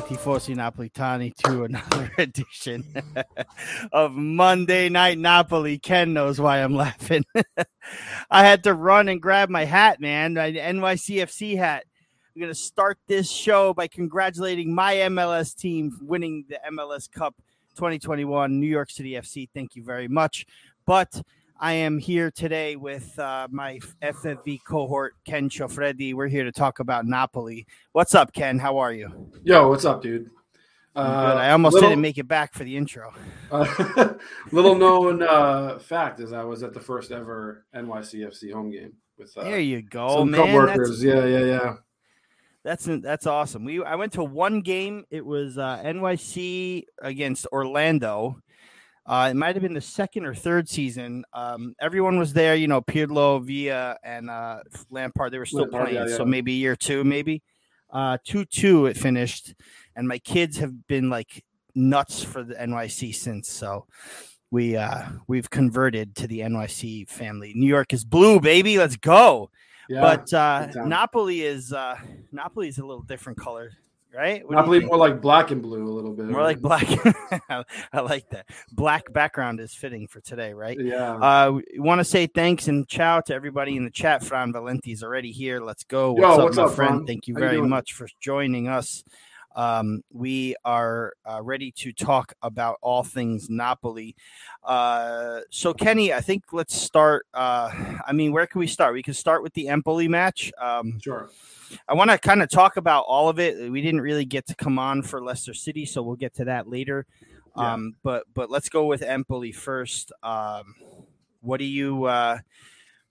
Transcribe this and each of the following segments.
Tifosi Napolitani to another edition of Monday Night Napoli. Ken knows why I'm laughing. I had to run and grab my hat, man, my NYCFC hat. I'm going to start this show by congratulating my MLS team winning the MLS Cup 2021, New York City FC. Thank you very much. But I am here today with uh, my FFV cohort, Ken Ciofreddi. We're here to talk about Napoli. What's up, Ken? How are you? Yo, what's up, dude? Uh, I almost little, didn't make it back for the intro. Uh, little known uh, fact is I was at the first ever NYCFC home game with. Uh, there you go, some man. Workers. Yeah, yeah, yeah. That's that's awesome. We I went to one game. It was uh, NYC against Orlando uh, it might have been the second or third season. Um, everyone was there, you know, Pirlo, Villa, and uh, Lampard. They were still Lampard, playing, yeah, yeah. so maybe year two, maybe uh, two two. It finished, and my kids have been like nuts for the NYC since. So we uh, we've converted to the NYC family. New York is blue, baby. Let's go. Yeah, but uh, Napoli is uh, Napoli is a little different color right? What Napoli more like black and blue a little bit. More like black. I like that. Black background is fitting for today, right? Yeah. Uh, we want to say thanks and ciao to everybody in the chat. Fran Valenti is already here. Let's go. What's Yo, up, what's my up, friend? Fran? Thank you How very you much for joining us. Um, we are uh, ready to talk about all things Napoli. Uh, so, Kenny, I think let's start. Uh, I mean, where can we start? We can start with the Empoli match. Um, sure. I want to kind of talk about all of it. We didn't really get to come on for Leicester City, so we'll get to that later. Yeah. Um, but but let's go with Empoli first. Um, what do you uh,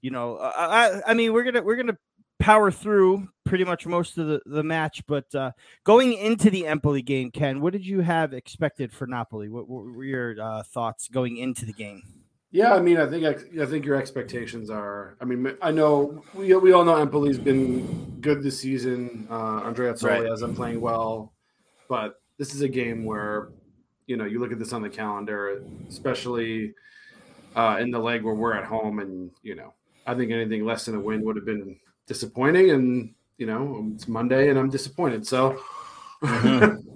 you know? I I mean we're gonna we're gonna power through pretty much most of the, the match, but uh, going into the Empoli game, Ken, what did you have expected for Napoli? What, what were your uh, thoughts going into the game? Yeah, I mean, I think I, I, think your expectations are. I mean, I know we, we all know Empoli's been good this season. Uh, Andreazzoli right. hasn't playing well, but this is a game where you know you look at this on the calendar, especially uh, in the leg where we're at home, and you know I think anything less than a win would have been disappointing, and you know it's Monday and I'm disappointed. So. Mm-hmm.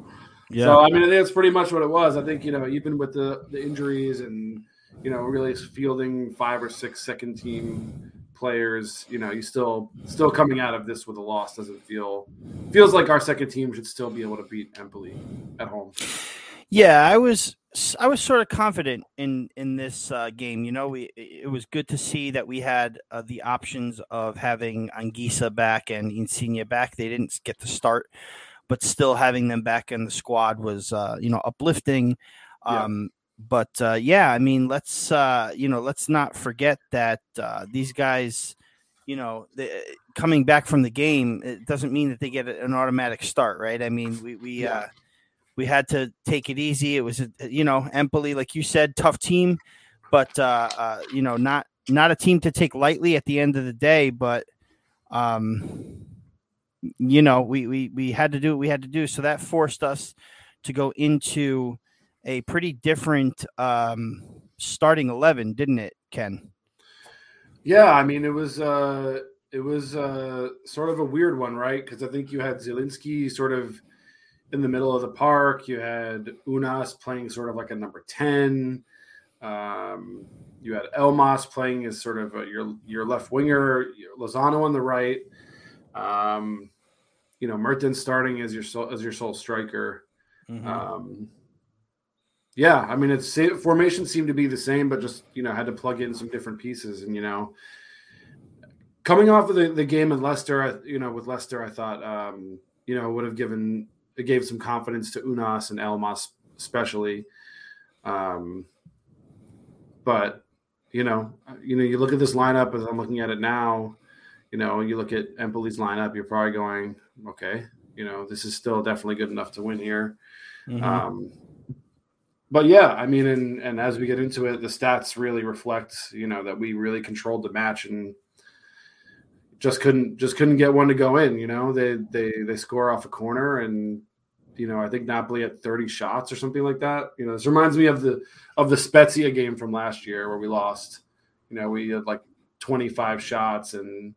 Yeah. So I mean, I think that's pretty much what it was. I think you know, even with the the injuries and you know, really fielding five or six second team players, you know, you still still coming out of this with a loss doesn't feel feels like our second team should still be able to beat Empoli at home. Yeah, I was I was sort of confident in in this uh, game. You know, we it was good to see that we had uh, the options of having Anguissa back and Insigne back. They didn't get to start, but still having them back in the squad was uh, you know uplifting. Um, but uh, yeah, I mean, let's uh, you know, let's not forget that uh, these guys, you know, they, coming back from the game, it doesn't mean that they get an automatic start, right? I mean, we we yeah. We had to take it easy. It was, you know, Empoli, like you said, tough team, but uh, uh, you know, not not a team to take lightly at the end of the day. But um, you know, we we we had to do what we had to do, so that forced us to go into a pretty different um, starting eleven, didn't it, Ken? Yeah, I mean it was uh, it was uh, sort of a weird one, right? Because I think you had Zielinski sort of in the middle of the park. You had Ounas playing sort of like a number ten. Um, you had Elmas playing as sort of a, your your left winger, Lozano on the right. Um, you know, Mertens starting as your as your sole striker. Mm-hmm. Um, yeah, I mean, it's formation seemed to be the same, but just you know had to plug in some different pieces, and you know, coming off of the, the game in Leicester, you know, with Leicester, I thought um, you know would have given it gave some confidence to Ounas and Elmas especially, um, but you know, you know, you look at this lineup as I'm looking at it now, you know, you look at Empoli's lineup, you're probably going, okay, you know, this is still definitely good enough to win here. Mm-hmm. Um, but yeah, I mean, and and as we get into it, the stats really reflect, you know, that we really controlled the match and just couldn't just couldn't get one to go in. You know, they they they score off a corner, and you know, I think Napoli had thirty shots or something like that. You know, this reminds me of the of the Spezia game from last year where we lost. You know, we had like twenty five shots and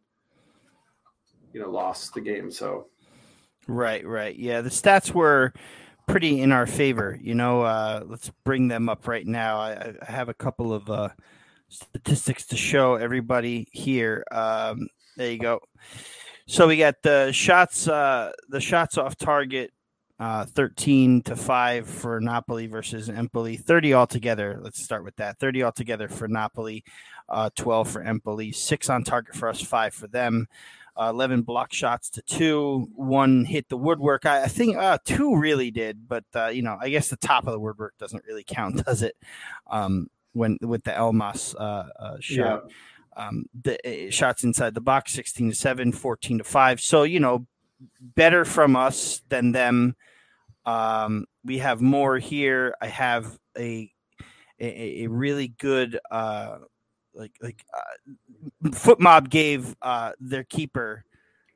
you know lost the game. So Right, right. Yeah, the stats were pretty in our favor. You know, uh, let's bring them up right now. I, I have a couple of uh, statistics to show everybody here. Um, there you go. So we got the shots, uh, the shots off target, uh, 13 to 5 for Napoli versus Empoli, 30 altogether. Let's start with that. 30 altogether for Napoli, uh, 12 for Empoli, six on target for us, five for them uh, 11 block shots to two. One hit the woodwork. I, I think uh, two really did, but uh, you know, I guess the top of the woodwork doesn't really count, does it? Um, when with the Elmas uh, uh, shot. Yeah. Um, the uh, shots inside the box 16 to 7 14 to 5 so you know better from us than them um, we have more here i have a a, a really good uh, like like uh, FotMob gave uh, their keeper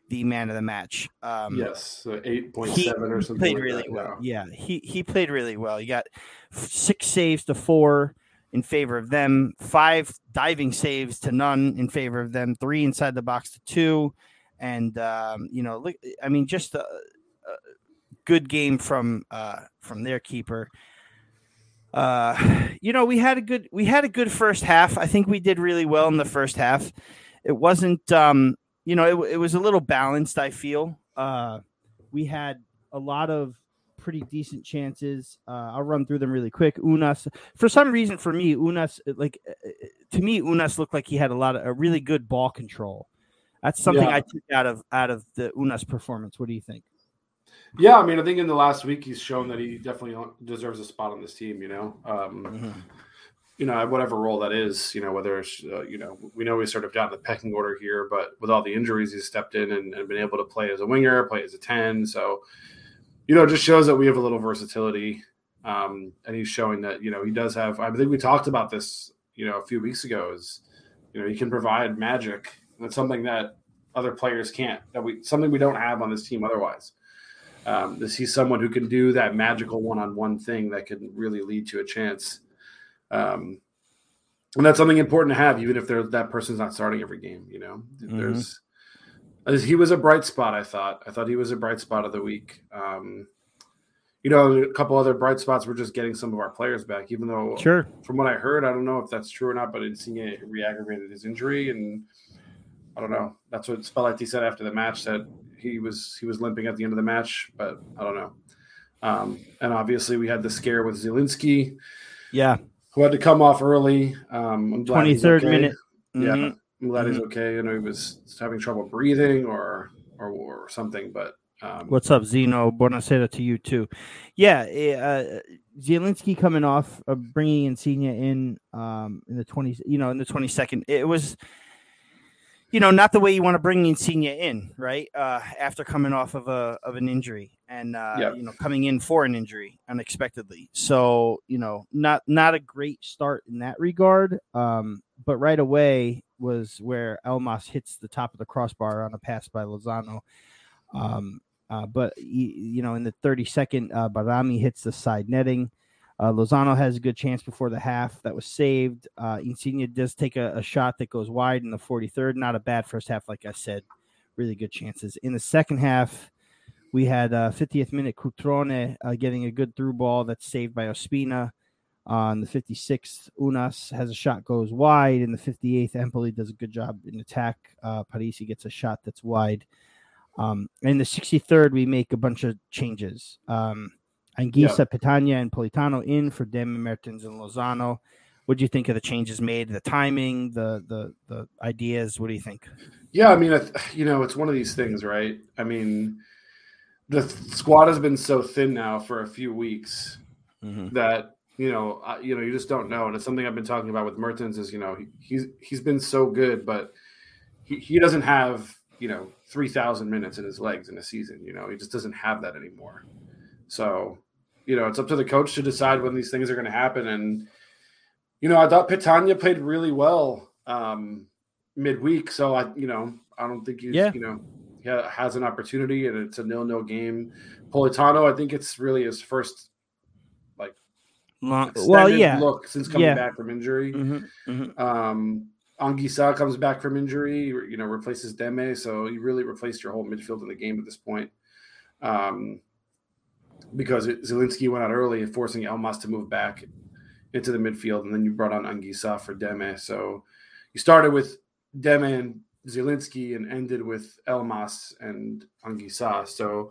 the man of the match. Um, yes, so eight point seven or something. Played like really that, well. Yeah. yeah, he he played really well. You got six saves to four in favor of them, five diving saves to none in favor of them, three inside the box to two, and um, you know, look, I mean, just a, a good game from uh, from their keeper uh, you know, we had a good we had a good first half. I think we did really well in the first half. It wasn't, um, you know, it, it was a little balanced. I feel uh, we had a lot of pretty decent chances. Uh, I'll run through them really quick. Ounas, for some reason, for me, Ounas, like uh, uh, to me, Ounas looked like he had a lot of a really good ball control. That's something yeah. I took out of out of the Ounas performance. What do you think? Yeah, I mean, I think in the last week he's shown that he definitely deserves a spot on this team. You know, um, mm-hmm. you know, whatever role that is. You know, whether it's uh, you know, we know he's sort of down the pecking order here, but with all the injuries, he's stepped in and, and been able to play as a winger, play as a ten. So, you know, it just shows that we have a little versatility, um, and he's showing that you know he does have. I think we talked about this, you know, a few weeks ago. Is you know he can provide magic. That's something that other players can't. That we something we don't have on this team otherwise. Um, to see someone who can do that magical one-on-one thing that can really lead to a chance. Um, and that's something important to have, even if that person's not starting every game. You know, mm-hmm. there's he was a bright spot. I thought. I thought he was a bright spot of the week. Um, you know, a couple other bright spots were just getting some of our players back, even though, sure, from what I heard, I don't know if that's true or not, but Insigne re-aggravated his injury, and I don't know. That's what Spalletti said after the match that he was he was limping at the end of the match, but I don't know. Um, and obviously, we had the scare with Zielinski. Yeah, who had to come off early. Um, Twenty third okay. minute. Mm-hmm. Yeah, I'm glad mm-hmm. he's okay. I know he was having trouble breathing or or, or something, but. Um, What's up, Zeno? Buonasera to you too. Yeah, eh, uh, Zielinski coming off, uh, bringing Insigne in um, in the 20s, you know, in the 22nd. It was you know, not the way you want to bring Insigne in, right? Uh, after coming off of a of an injury and uh, yep. you know coming in for an injury unexpectedly. So you know, not not a great start in that regard. Um, but right away was where Elmas hits the top of the crossbar on a pass by Lozano. Um, uh, but you know, in the 32nd, uh, Behrami hits the side netting. Uh, Lozano has a good chance before the half that was saved. Uh, Insigne does take a, a, shot that goes wide in the 43rd. Not a bad first half, like I said. Really good chances. In the second half, we had uh, 50th minute Cutrone uh, getting a good through ball that's saved by Ospina. On the 56th, Ounas has a shot goes wide. In the 58th, Empoli does a good job in attack. Uh, Parisi gets a shot that's wide. Um, in the 63rd, we make a bunch of changes. Um, Anguissa, yep. Petagna, and Politano in for Demme, Mertens, and Lozano. What do you think of the changes made, the timing, the the the ideas? What do you think? Yeah, I mean, you know, it's one of these things, right? I mean, the squad has been so thin now for a few weeks mm-hmm. that you know, uh, you know, you just don't know. And it's something I've been talking about with Mertens is, you know, he, he's he's been so good, but he, he doesn't have you know three thousand minutes in his legs in a season. You know, he just doesn't have that anymore. So you know, it's up to the coach to decide when these things are going to happen. And, you know, I thought Petagna played really well um, midweek. So I, you know, I don't think he's, yeah. you know, he has an opportunity and it's a nil-nil game. Politano, I think it's really his first like Long, well, yeah, look since coming yeah. back from injury. Mm-hmm, mm-hmm. Um, Anguissa comes back from injury, you know, replaces Demme, so you really replaced your whole midfield in the game at this point. Um, because it, Zielinski went out early, forcing Elmas to move back into the midfield, and then you brought on Anguissa for Demme. So you started with Demme and Zielinski and ended with Elmas and Anguissa. So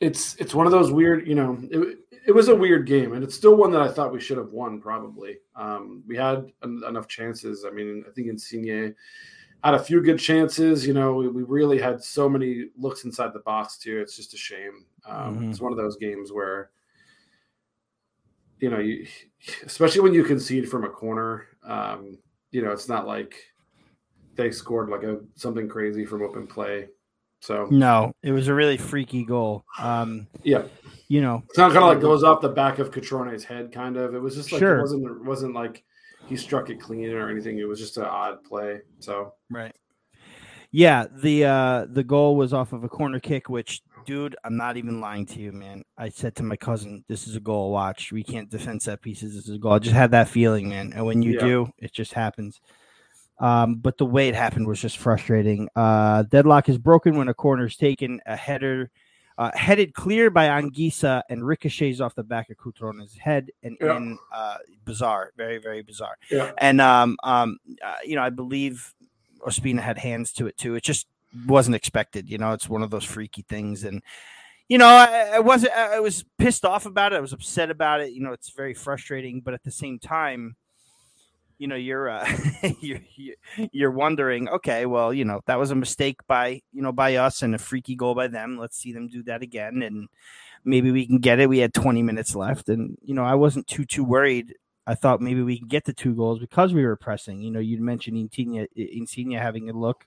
it's it's one of those weird, you know, it, it was a weird game, and it's still one that I thought we should have won. Probably, um, we had en- enough chances. I mean, I think Insigne had a few good chances. You know, we, we, really had so many looks inside the box too. It's just a shame. Um, mm-hmm. It's one of those games where, you know, you, especially when you concede from a corner, um, you know, it's not like they scored like a something crazy from open play. So no, it was a really freaky goal. Um, yeah, you know, it's not kind of like goes off the back of Cutrone's head, kind of. It was just like sure. it wasn't it wasn't like he struck it clean or anything. It was just an odd play. So right, yeah. The uh the goal was off of a corner kick, which dude, I'm not even lying to you, man. I said to my cousin, "This is a goal. Watch, we can't defend set pieces. This is a goal." I just had that feeling, man. And when you yeah. do, it just happens. Um, but the way it happened was just frustrating. Uh, deadlock is broken when a corner is taken. A header uh, headed clear by Anguissa and ricochets off the back of Cutrone's head and yeah. in uh, bizarre, very very bizarre. Yeah. And um, um, uh, you know, I believe Ospina had hands to it too. It just wasn't expected. You know, it's one of those freaky things, and you know, I, I wasn't. I was pissed off about it. I was upset about it. You know, it's very frustrating, but at the same time you know you're uh, you're you're wondering okay well you know that was a mistake by you know by us and a freaky goal by them. Let's see them do that again and maybe we can get it. We had 20 minutes left and you know i wasn't too too worried. I thought maybe we could get the two goals because we were pressing. You know you'd mentioned Insigne, Insigne having a look.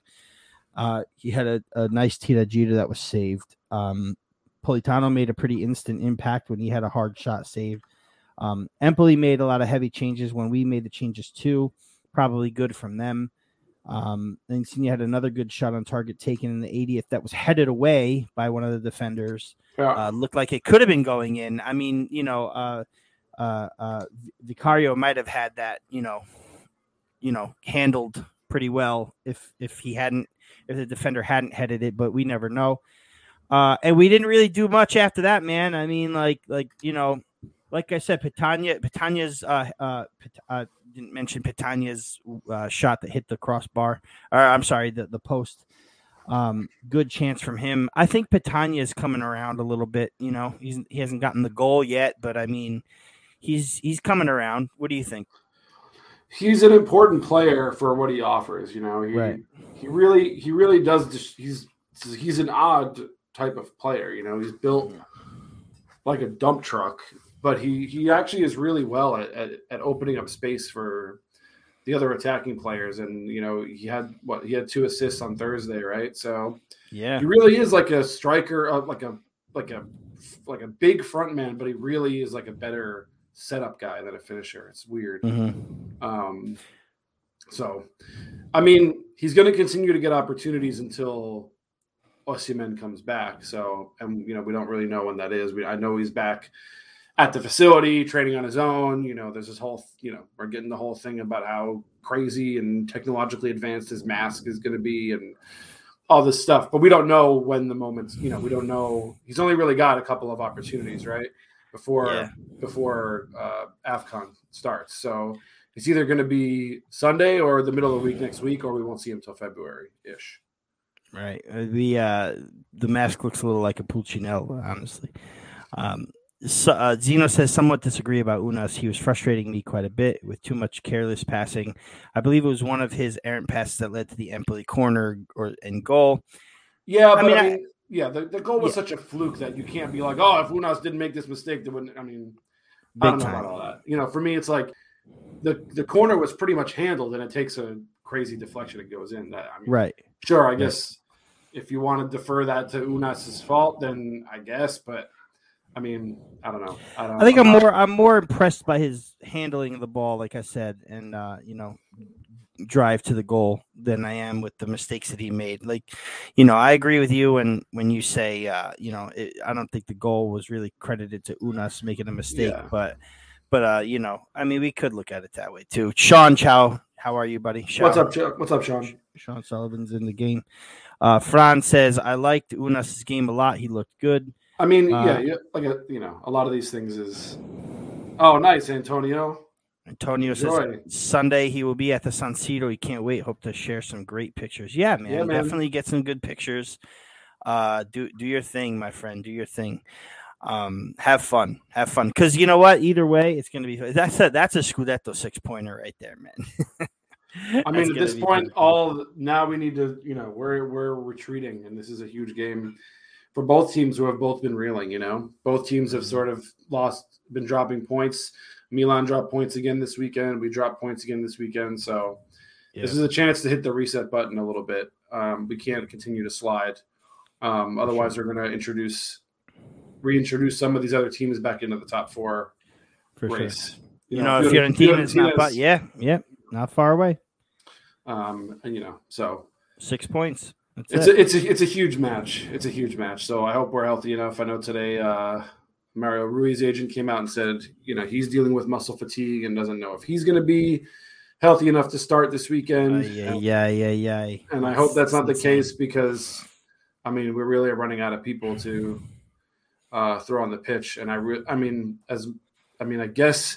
Uh, he had a, a nice tira Gita that was saved. Um, Politano made a pretty instant impact when he had a hard shot saved um, Empoli made a lot of heavy changes when we made the changes too. Probably good from them. Um, Insigne had another good shot on target taken in the 80th that was headed away by one of the defenders. Yeah. Uh, looked like it could have been going in. I mean, you know, uh, uh, uh, Vicario might have had that, you know, you know, handled pretty well if if he hadn't if the defender hadn't headed it, but we never know. Uh, and we didn't really do much after that, man. I mean, like like you know, like I said, Petagna, Petagna's uh, uh, uh, didn't mention Petagna's uh, shot that hit the crossbar. Or I'm sorry, the the post. Um, good chance from him. I think Petagna is coming around a little bit. You know, he's he hasn't gotten the goal yet, but I mean, he's he's coming around. What do you think? He's an important player for what he offers. You know, he right. he really he really does. He's he's an odd type of player. You know, he's built like a dump truck but he he actually is really well at, at, at, opening up space for the other attacking players. And you know he had what he had two assists on thursday right? So yeah. he really is like a striker uh, like a like a like a big front man but he really is like a better setup guy than a finisher. It's weird. Mm-hmm. um so i mean he's going to continue to get opportunities until Osimhen comes back. So and you know we don't really know when that is. We, i know he's back at the facility training on his own. You know, there's this whole, you know, we're getting the whole thing about how crazy and technologically advanced his mask is going to be and all this stuff. But we don't know when the moment's, you know, we don't know. He's only really got a couple of opportunities, right? Before yeah. before uh, AFCON starts. So it's either going to be Sunday or the middle of the week next week, or we won't see him until February ish. Right. Uh, the uh, the mask looks a little like a Pulcinella, honestly. Um, so, uh, Zeno says somewhat disagree about Ounas. He was frustrating me quite a bit with too much careless passing. I believe it was one of his errant passes that led to the Empoli corner or and goal. Yeah, but I mean, I mean I, yeah, the, the goal was yeah. such a fluke that you can't be like, oh, if Ounas didn't make this mistake, they wouldn't. I mean, Big I don't know time. about all that. You know, for me, it's like the the corner was pretty much handled, and it takes a crazy deflection. It goes in. That I mean, right? Sure, I guess if you want to defer that to Ounas's fault, then I guess, but I mean, I don't know. I, don't, I think I'm, I'm more I'm more impressed by his handling of the ball, like I said, and uh, you know, drive to the goal than I am with the mistakes that he made. Like, you know, I agree with you when when you say, uh, you know, it, I don't think the goal was really credited to Ounas making a mistake, yeah. but but uh, you know, I mean, we could look at it that way too. Sean Chow, how are you, buddy? What's up, What's up, Sean? Sean Sullivan's in the game. Uh, Fran says, I liked Ounas's game a lot. He looked good. I mean, Uh, yeah, yeah, like a, you know, a lot of these things is. Oh, nice, Antonio. Antonio Enjoy. says Sunday he will be at the San Siro. He can't wait. Hope to share some great pictures. Yeah, man, Yeah, man. definitely get some good pictures. Uh, do do your thing, my friend. Do your thing. Um, have fun, have fun. Because you know what? Either way, it's gonna be. That's a that's a Scudetto six pointer right there, man. I mean, at this point, all now we need to, you know, we're we're retreating, and this is a huge game for both teams who have both been reeling. You know, both teams have sort of lost, been dropping points. Milan dropped points again this weekend. We dropped points again this weekend. So this is a chance to hit the reset button a little bit. Um, we can't continue to slide. Um, otherwise, we're going to introduce, reintroduce some of these other teams back into the top four for sure. race. You know, if Fiorentina is not, but yeah, yeah, not far away. um, and you know, so Six points. That's It's it. a, it's a it's a huge match. It's a huge match. So I hope we're healthy enough. I know today uh, Mario Rui's agent came out and said, you know, he's dealing with muscle fatigue and doesn't know if he's going to be healthy enough to start this weekend. yeah, yeah, yeah, yeah. And I hope that's not the case because, I mean, we really are running out of people to uh, throw on the pitch. And I, re- I mean, as I mean, I guess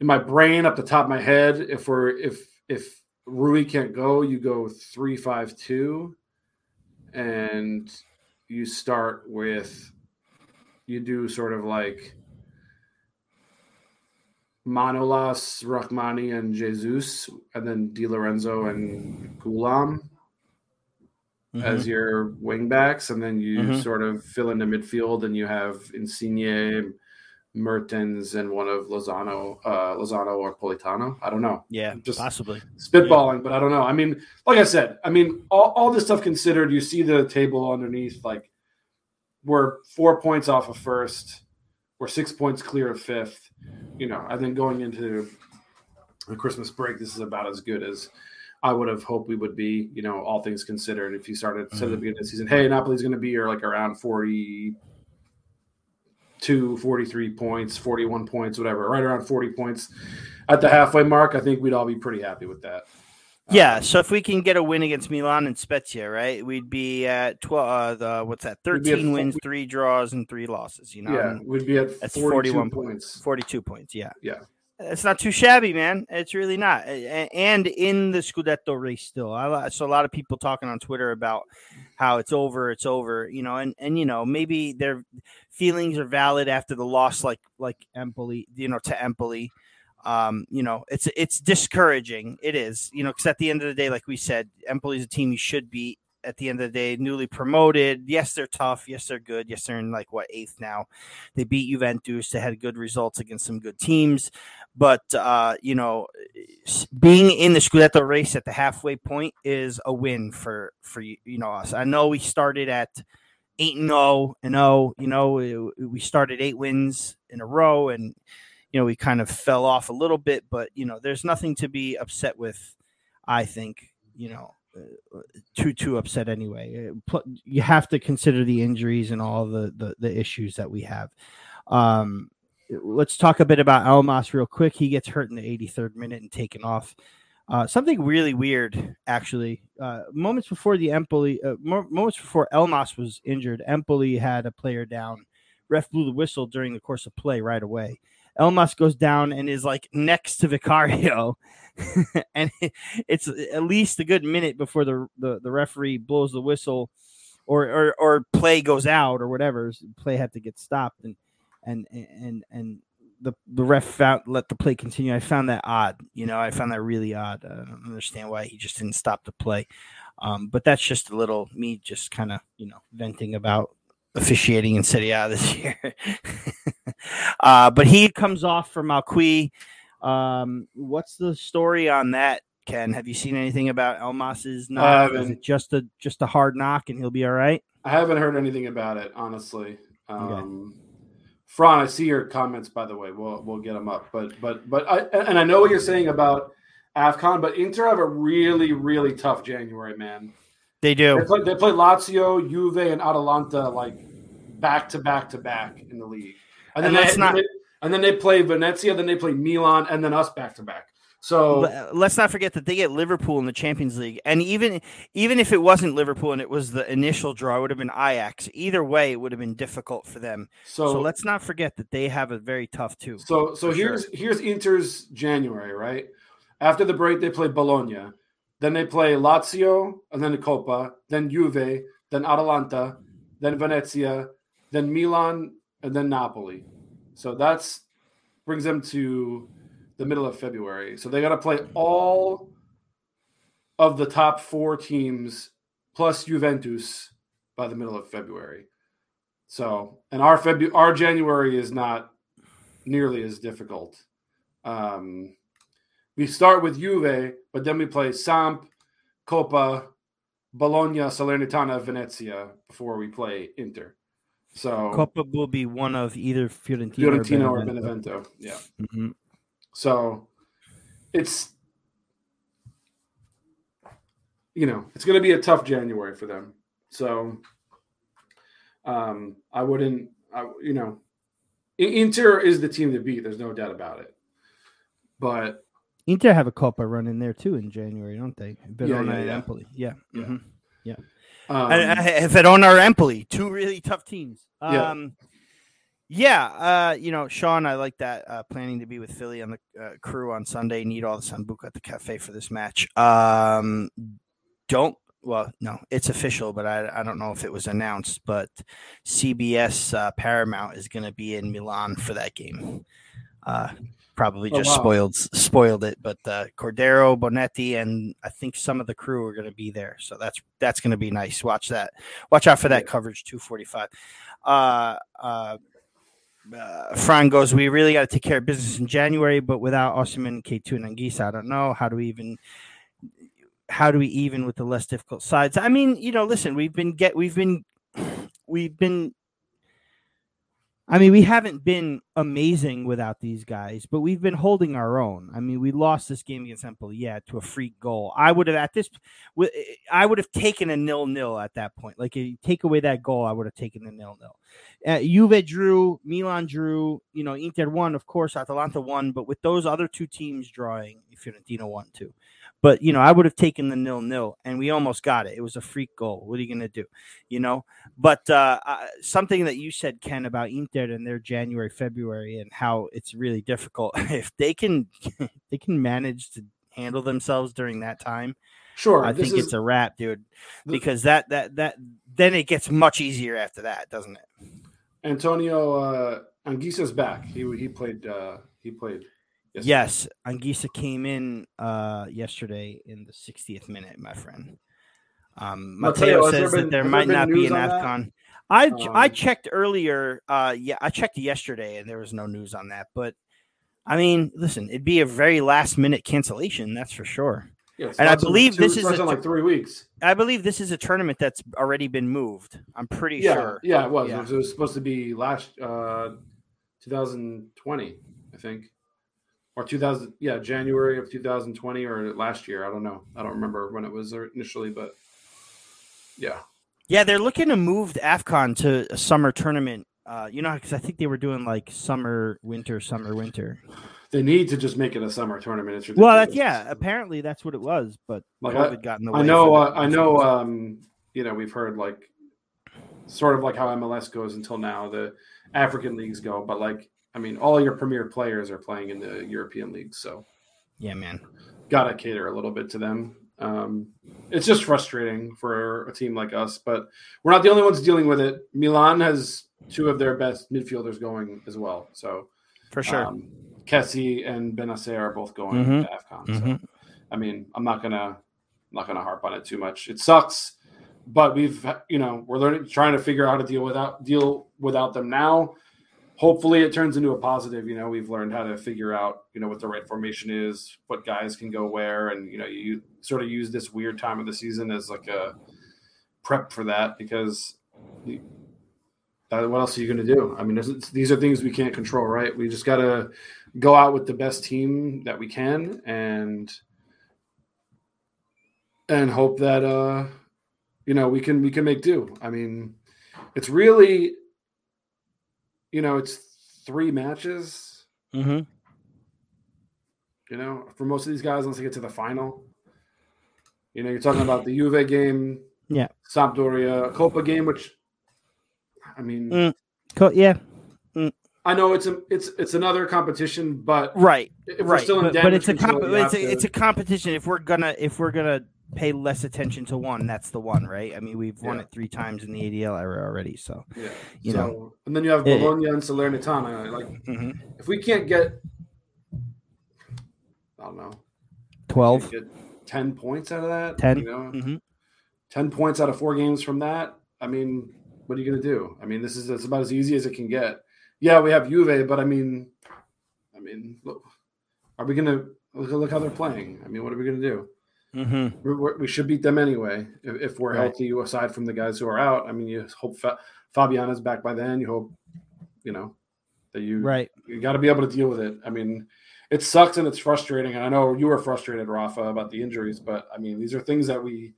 in my brain, up the top of my head, if we're if if Rui can't go, you go three five two, and you start with you do sort of like Manolas, Rahmani, and Jesus, and then Di Lorenzo and Ghoulam Mhm. as your wing backs, and then you Mhm. sort of fill in the midfield, and you have Insigne, Mertens, and one of Lozano, uh, Lozano or Politano. I don't know, yeah, just- possibly. spitballing, but I don't know. I mean, like I said, I mean, all, all this stuff considered, you see the table underneath, like we're four points off of first, we're six points clear of fifth. You know, I think going into the Christmas break, this is about as good as I would have hoped we would be. You know, all things considered, if you started said at the beginning of the season, hey, Napoli's going to be here like around 42, 43 points, 41 points, whatever, right around 40 points at the halfway mark, I think we'd all be pretty happy with that. Yeah, Um, so if we can get a win against Milan and Spezia, right, we'd be at twelve. Uh, the what's that? Be at wins, three draws, and three losses. You know, yeah, we'd be at that's 42 41 points. forty-two points. Yeah, Yeah. It's not too shabby, man. It's really not. And in the Scudetto race, still, I saw a lot of people talking on Twitter about how it's over, it's over. You know, and and you know maybe their feelings are valid after the loss, like like Empoli, you know, to Empoli. Um, you know, it's it's discouraging. It is, you know, because at the end of the day, like we said, Empoli's a team you should beat. At the end of the day, newly promoted. Yes, they're tough. Yes, they're good. Yes, they're in like what eighth now. They beat Juventus. They had good results against some good teams, but uh, you know, being in the Scudetto race at the halfway point is a win for for you know us. I know we started at eight and zero and zero. You know, we started eight wins in a row, and you know we kind of fell off a little bit. But you know, there's nothing to be upset with. I think you know. Uh, too too upset anyway. Uh, You have to consider the injuries and all the, the the issues that we have. Um, let's talk a bit about Elmas real quick. He gets hurt in the 83rd minute and taken off. Uh, something really weird, actually. Uh, moments before the Empoli, uh, moments before Elmas was injured, Empoli had a player down. Ref blew the whistle during the course of play right away. Elmas goes down and is like next to Vicario, and it- it's at least a good minute before the the, the referee blows the whistle, or, or or play goes out or whatever. Play had to get stopped, and and and and the the ref found let the play continue. I found that odd. You know, I found that really odd. I don't understand why he just didn't stop the play. Um, but that's just a little me just kind of you know venting about officiating in Serie A this year. uh, but he comes off for Malcuit. Um, what's the story on that, Ken? Have you seen anything about Elmas's knock? Is it just a just a hard knock and he'll be all right? I haven't heard anything about it, honestly. Um, Fran, I see your comments, by the way. We'll we'll get them up, but but but I and I know what you're saying about Afcon, but Inter have a really really tough January, man. They They do. play, they play Lazio, Juve, and Atalanta like back to back to back in the league, and then And that's they, not- they- and then they play Venezia, then they play Milan, and then us back to back. So let's not forget that they get Liverpool in the Champions League, and even even if it wasn't Liverpool and it was the initial draw, it would have been Ajax. Either way, it would have been difficult for them. So, so let's not forget that they have a very tough too. So so here's sure. here's Inter's January, right? After the break, they play Bologna, then they play Lazio, and then the Coppa, then Juve, then Atalanta, then Venezia, then Milan, and then Napoli. So that's brings them to the middle of February. So they got to play all of the top four teams plus Juventus by the middle of February. So, and our February, our January is not nearly as difficult. Um, we start with Juve, but then we play Samp, Coppa, Bologna, Salernitana, Venezia before we play Inter. So Coppa will be one of either Fiorentina, Fiorentina or Benevento. Or Benevento. Yeah. Mm-hmm. So it's you know it's going to be a tough January for them. So um, I wouldn't, I, you know, Inter is the team to beat. There's no doubt about it. But Inter have a Coppa run in there too in January, don't they? Verona yeah, yeah, yeah. Empoli. Yeah. Yeah. Mm-hmm. yeah. Um, and, Verona or Empoli, two really tough teams. Um, yeah. Yeah, uh, you know, Sean, I like that. Uh, planning to be with Philly on the uh, crew on Sunday. Need all the sambuca at the cafe for this match. Um, don't. Well, no, it's official, but I, I don't know if it was announced. But CBS uh, Paramount is going to be in Milan for that game. Uh, probably oh, just oh, wow. spoiled spoiled it. But uh, Cordero, Bonetti, and I think some of the crew are going to be there, so that's that's going to be nice. Watch that. Watch out for that coverage. Two forty five. Uh, uh, uh, Fran goes, we really got to take care of business in January, but without Osimhen, K2, and Anguissa, I don't know. How do we even how do we even with the less difficult sides? I mean, you know, listen, we've been get we've been we've been I mean, we haven't been amazing without these guys, but we've been holding our own. I mean, we lost this game against Empoli, yeah, to a freak goal. I would have at this, I would have taken a nil nil at that point. Like, if you take away that goal, I would have taken a nil nil. Uh, Juve drew, Milan drew, you know, Inter won, of course, Atalanta won, but with those other two teams drawing, Fiorentina won too. But you know, I would have taken the nil nil, and we almost got it. It was a freak goal. What are you going to do? You know. But uh, uh, something that you said, Ken, about Inter and their January, February, and how it's really difficult. if they can, they can manage to handle themselves during that time. Sure, I think is, it's a wrap, dude. Because that that that then it gets much easier after that, doesn't it? Antonio uh, Anguissa's back. He he played uh, he played Yesterday. Yes, Anguissa came in uh, yesterday in the 60th minute, my friend. Um, Matteo says been, that there might there not be an AFCON. I um, I checked earlier. Uh, yeah, I checked yesterday, and there was no news on that. But I mean, listen, it'd be a very last minute cancellation, that's for sure. Yeah, and I believe two, this is a, like three weeks. I believe this is a tournament that's already been moved. I'm pretty yeah, sure. Yeah, it was. Yeah. It was supposed to be last uh, 2020, I think or 2000 yeah january of 2020 or last year i don't know. I don't remember when it was initially but yeah. Yeah they're looking to move afcon to a summer tournament uh, you know because i think they were doing like summer winter summer winter. They need to just make it a summer tournament it's well that's, yeah apparently that's what it was but like COVID I, got in the way i know uh, i know um you know we've heard like sort of like how mls goes until now the african leagues go but like I mean, all your premier players are playing in the European leagues, so yeah, man, gotta cater a little bit to them. Um, it's just frustrating for a team like us, but we're not the only ones dealing with it. Milan has two of their best midfielders going as well, so for sure, um, Kessie and Bennacer are both going mm-hmm. to AFCON. Mm-hmm. So, I mean, I'm not gonna I'm not gonna harp on it too much. It sucks, but we've you know we're learning trying to figure out how to deal without deal without them now hopefully it turns into a positive. You know, we've learned how to figure out, you know, what the right formation is, what guys can go where, and you know, you sort of use this weird time of the season as like a prep for that because what else are you going to do? I mean, these are things we can't control, right? We just got to go out with the best team that we can and and hope that uh you know we can we can make do. I mean, it's really you know, it's three matches. Mm-hmm. You know, for most of these guys, once they get to the final, you know, you're talking about the Juve game, Yeah. Sampdoria Copa game, which I mean, Mm. Co- yeah, I know it's a it's it's another competition, but right, right. but, damage but it's a comp- it's a, to- it's a competition. If we're gonna if we're gonna pay less attention to one, that's the one, right? I mean, we've won Yeah. it three times in the ADL era already, so yeah. you so, know. and then you have. Bologna and Salernitana. Like, mhm. if we can't get, I don't know, twelve. get ten points out of that, 10? you know, hmm 10 points out of four games from that. I mean, what are you going to do? I mean, this is it's about as easy as it can get. Yeah, we have Juve, but I mean, I mean, look, are we going to look, look how they're playing? I mean, what are we going to do? Hmm we're, we should beat them anyway if, if we're Right. healthy. Aside from the guys who are out, I mean, you hope Fa- Fabiana's back by then. You hope, you know, that you Right. you got to be able to deal with it. I mean, it sucks and it's frustrating. And I know you were frustrated, Rafa, about the injuries, but I mean, these are things that we,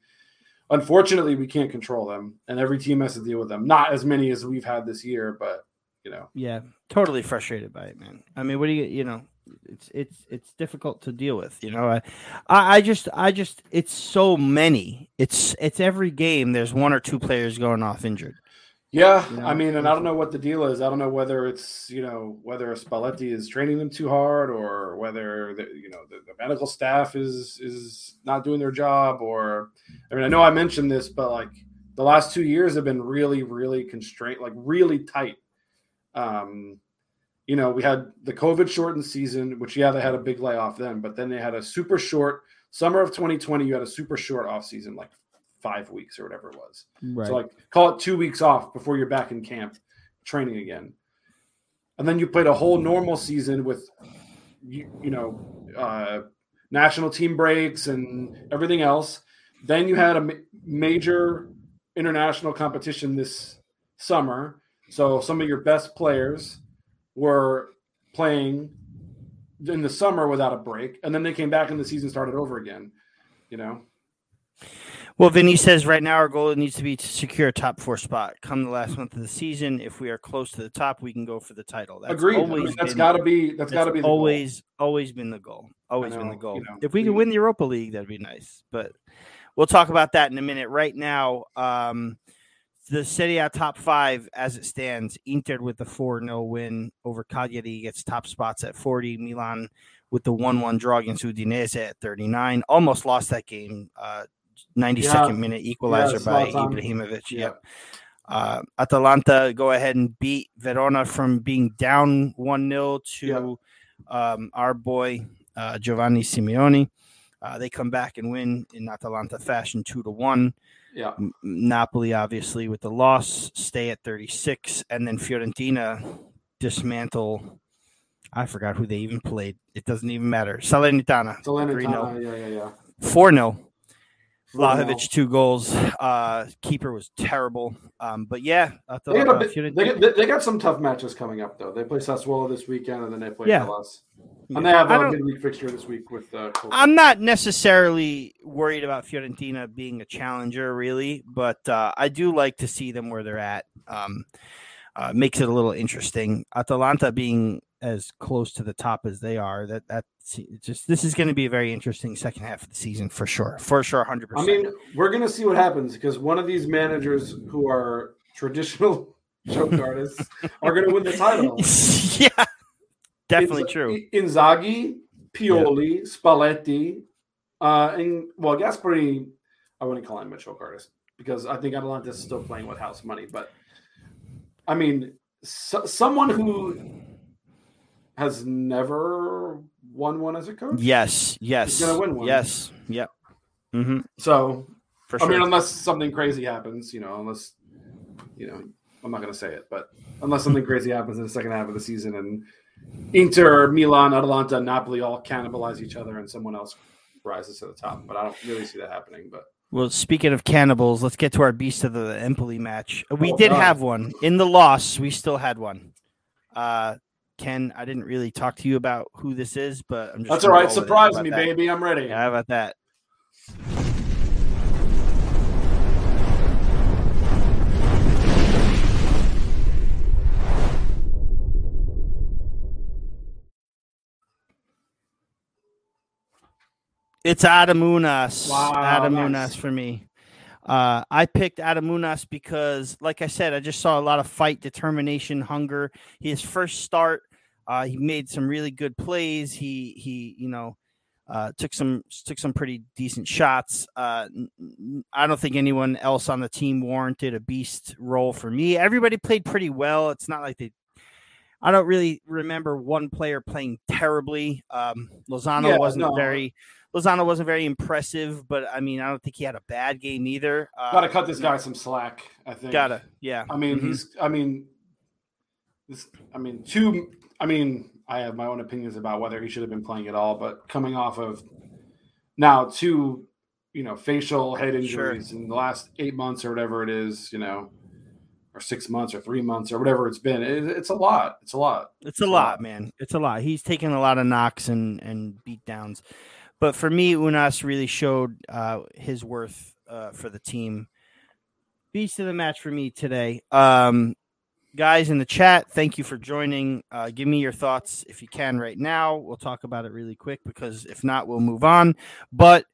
unfortunately, we can't control them, and every team has to deal with them. Not as many as we've had this year, but you know, Yeah, totally frustrated by it, man. I mean, what do you you know? It's it's it's difficult to deal with. You know, I I just I just it's so many. It's it's every game. There's one or two players going off injured. yeah. You know, I mean, and I don't know what the deal is. I don't know whether it's you know whether Spalletti is training them too hard, or whether the, you know the, the medical staff is is not doing their job, or I mean, I know I mentioned this, but like the last two years have been really, really constrained, like really tight. Um, you know, we had the COVID shortened season, which yeah, they had a big layoff then, but then they had a super short summer of 2020. You had a super short off season, like five weeks or whatever it was. Right. So like call it two weeks off before you're back in camp training again. And then you played a whole normal season with you, you know uh, national team breaks and everything else. Then you had a ma- major international competition this summer. So some of your best players were playing in the summer without a break, and then they came back and the season started over again. You know, Well, Vinny says right now our goal needs to be to secure a top four spot. Come the last month of the season, if we are close to the top, we can go for the title. That's agreed. I mean, that's got to be that's that's got to be the goal. always always been the goal. Always been the goal. you know, if we can we- win the Europa League, that'd be nice. But we'll talk about that in a minute. Right now, um, the Serie A top five as it stands: Inter with the four 0 win over Cagliari gets top spots at forty. Milan with the one one draw against Udinese at thirty nine. Almost lost that game. Uh, 92nd Yeah. minute equalizer it's by. Ibrahimovic. Yeah. Yep. Uh, Atalanta go ahead and beat Verona from being down 1 0 to um, our boy uh, Giovanni Simeone. Uh, they come back and win in Atalanta fashion 2 to 1. Yeah. Napoli, obviously, with the loss, stay at 36. And then Fiorentina dismantle. I forgot who they even played. It doesn't even matter. Salernitana, Salernitana, yeah, yeah, yeah. 4 0. 4-0. Vlahovic two goals. Uh, keeper was terrible. Um, but yeah, I thought, They got, uh, bit- they, got, they got some tough matches coming up though. They play Sassuolo this weekend, and then they play Yeah. Hellas. Yeah. And they have a midweek fixture this week with. Uh, I'm not necessarily worried about Fiorentina being a challenger, really, but uh, I do like to see them where they're at. Um, uh, makes it a little interesting. Atalanta being as close to the top as they are, that that just this is going to be a very interesting second half of the season for sure, for sure, hundred percent. I mean, we're gonna see what happens because one of these managers who are traditional joke artists are gonna win the title. yeah, definitely true. Inzaghi, Pioli, Spalletti, uh, and well, Gasperi. I wouldn't call him a choke artist because I think Atalanta is still playing with house money. But I mean, so, someone who has never won one as a coach. Yes, yes, gonna win one. Yes, yep. Mm-hmm. So For sure. I mean, unless something crazy happens, you know, unless you know, I'm not going to say it, but unless something crazy happens in the second half of the season and Inter, Milan, Atalanta, Napoli all cannibalize each other and someone else rises to the top. But I don't really see that happening. But Well, speaking of cannibals, let's get to our beast of the Empoli match. We Oh, did God. have one in the loss. We still had one. Uh, Ken, I didn't really talk to you about who this is, but I'm just that's all right. roll with it. How Surprise me, that? baby. I'm ready. Yeah, how about that? It's Adam Ounas. Wow, Adam nice. For me. Uh, I picked Adam Ounas because, like I said, I just saw a lot of fight, determination, hunger. His first start, uh, he made some really good plays. He he, you know, uh, took some took some pretty decent shots. Uh, I don't think anyone else on the team warranted a beast role for me. Everybody played pretty well. It's not like they. I don't really remember one player playing terribly. Um, Lozano Yeah, wasn't no. very. Lozano wasn't very impressive, but I mean, I don't think he had a bad game either. Uh, Got to cut this guy some slack. I think. Gotta, yeah. I mean, Mhm. he's. I mean, this. I mean, two. I mean, I have my own opinions about whether he should have been playing at all. But coming off of now two, you know, facial head Sure. injuries in the last eight months or whatever it is, you know, or six months or three months or whatever it's been, it, it's a lot. It's a lot. It's a lot, man. It's a lot. He's taken a lot of knocks and and beat downs, but for me, Ounas really showed uh, his worth uh, for the team. Beast of the match for me today. Um, guys in the chat, thank you for joining. Uh, give me your thoughts if you can right now. We'll talk about it really quick because if not, we'll move on. But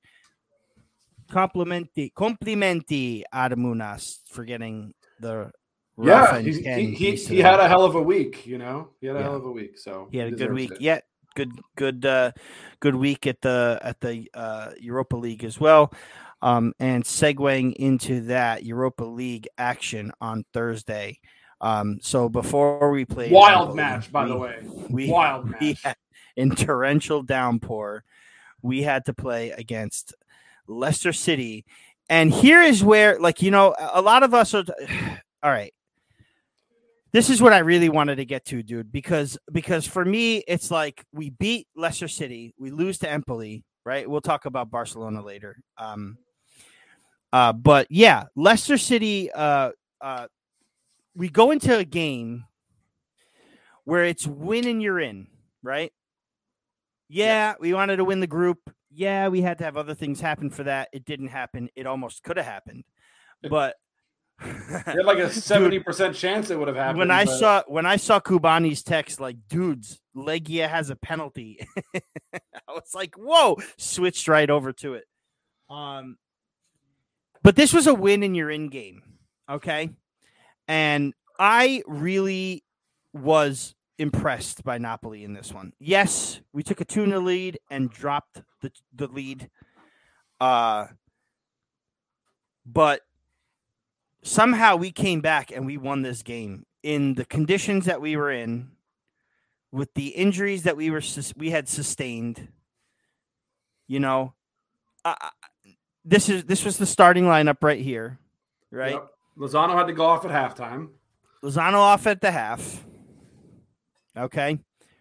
complimenti, complimenti Adam Ounas for getting the Yeah, he, he, he, had a hell of a week. You know, he had a Yeah. hell of a week. So He had a good week. it. Yeah, good, good, uh, good week at the at the uh, Europa League as well. Um, and segueing into that Europa League action on Thursday. Um, so before we play Wild match, by we, the way. we, Wild we match. had, in torrential downpour, we had to play against Leicester City. And here is where, like, you know, a lot of us are all right. This is what I really wanted to get to, dude, because because for me, it's like we beat Leicester City, we lose to Empoli, right? We'll talk about Barcelona later. Um uh, but yeah, Leicester City, uh, uh, we go into a game where it's win and you're in, right? Yeah, we wanted to win the group. Yeah, we had to have other things happen for that. It didn't happen. It almost could have happened, but had like a seventy percent chance it would have happened. when I but- saw when I saw Kubani's text, like, dudes, Legia has a penalty. I was like, whoa, switched right over to it. Um, but this was a win in your in game, okay? And I really was impressed by Napoli in this one. Yes, we took a 2 0 lead and dropped the, the lead. Uh, but somehow we came back and we won this game in the conditions that we were in with the injuries that we were we had sustained you know I- this is this was the starting lineup right here right Yep. Lozano had to go off at halftime. Lozano off at the half okay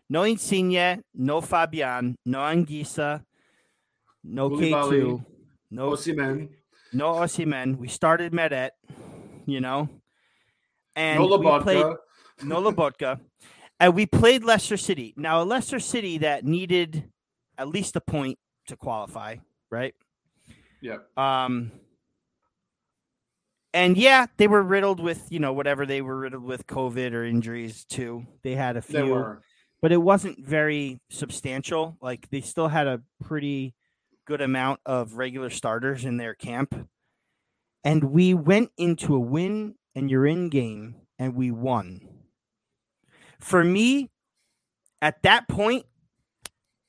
no Insigne no Fabian no Anguissa no K2 Koulibaly. no Osimhen, no Osimhen. We started Meret, you know, and no we played Lobotka. no Lobotka, and we played Leicester City. Now, a Leicester City that needed at least a point to qualify, right? Yeah. Um, and yeah, they were riddled with you know whatever they were riddled with, COVID or injuries too. They had a few, but it wasn't very substantial. Like they still had a pretty good amount of regular starters in their camp. And we went into a win and you're in game and we won. For me, at that point,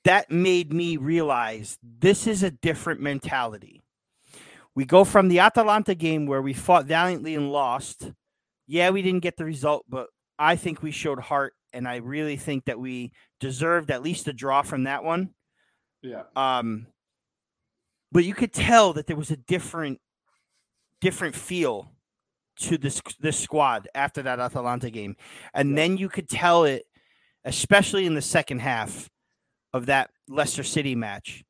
that made me realize this is a different mentality. We go from the Atalanta game where we fought valiantly and lost. Yeah, we didn't get the result, but I think we showed heart and I really think that we deserved at least a draw from that one. Yeah. Um, but you could tell that there was a different, different feel to this this squad after that Atalanta game, and Yeah. then you could tell it, especially in the second half of that Leicester City match.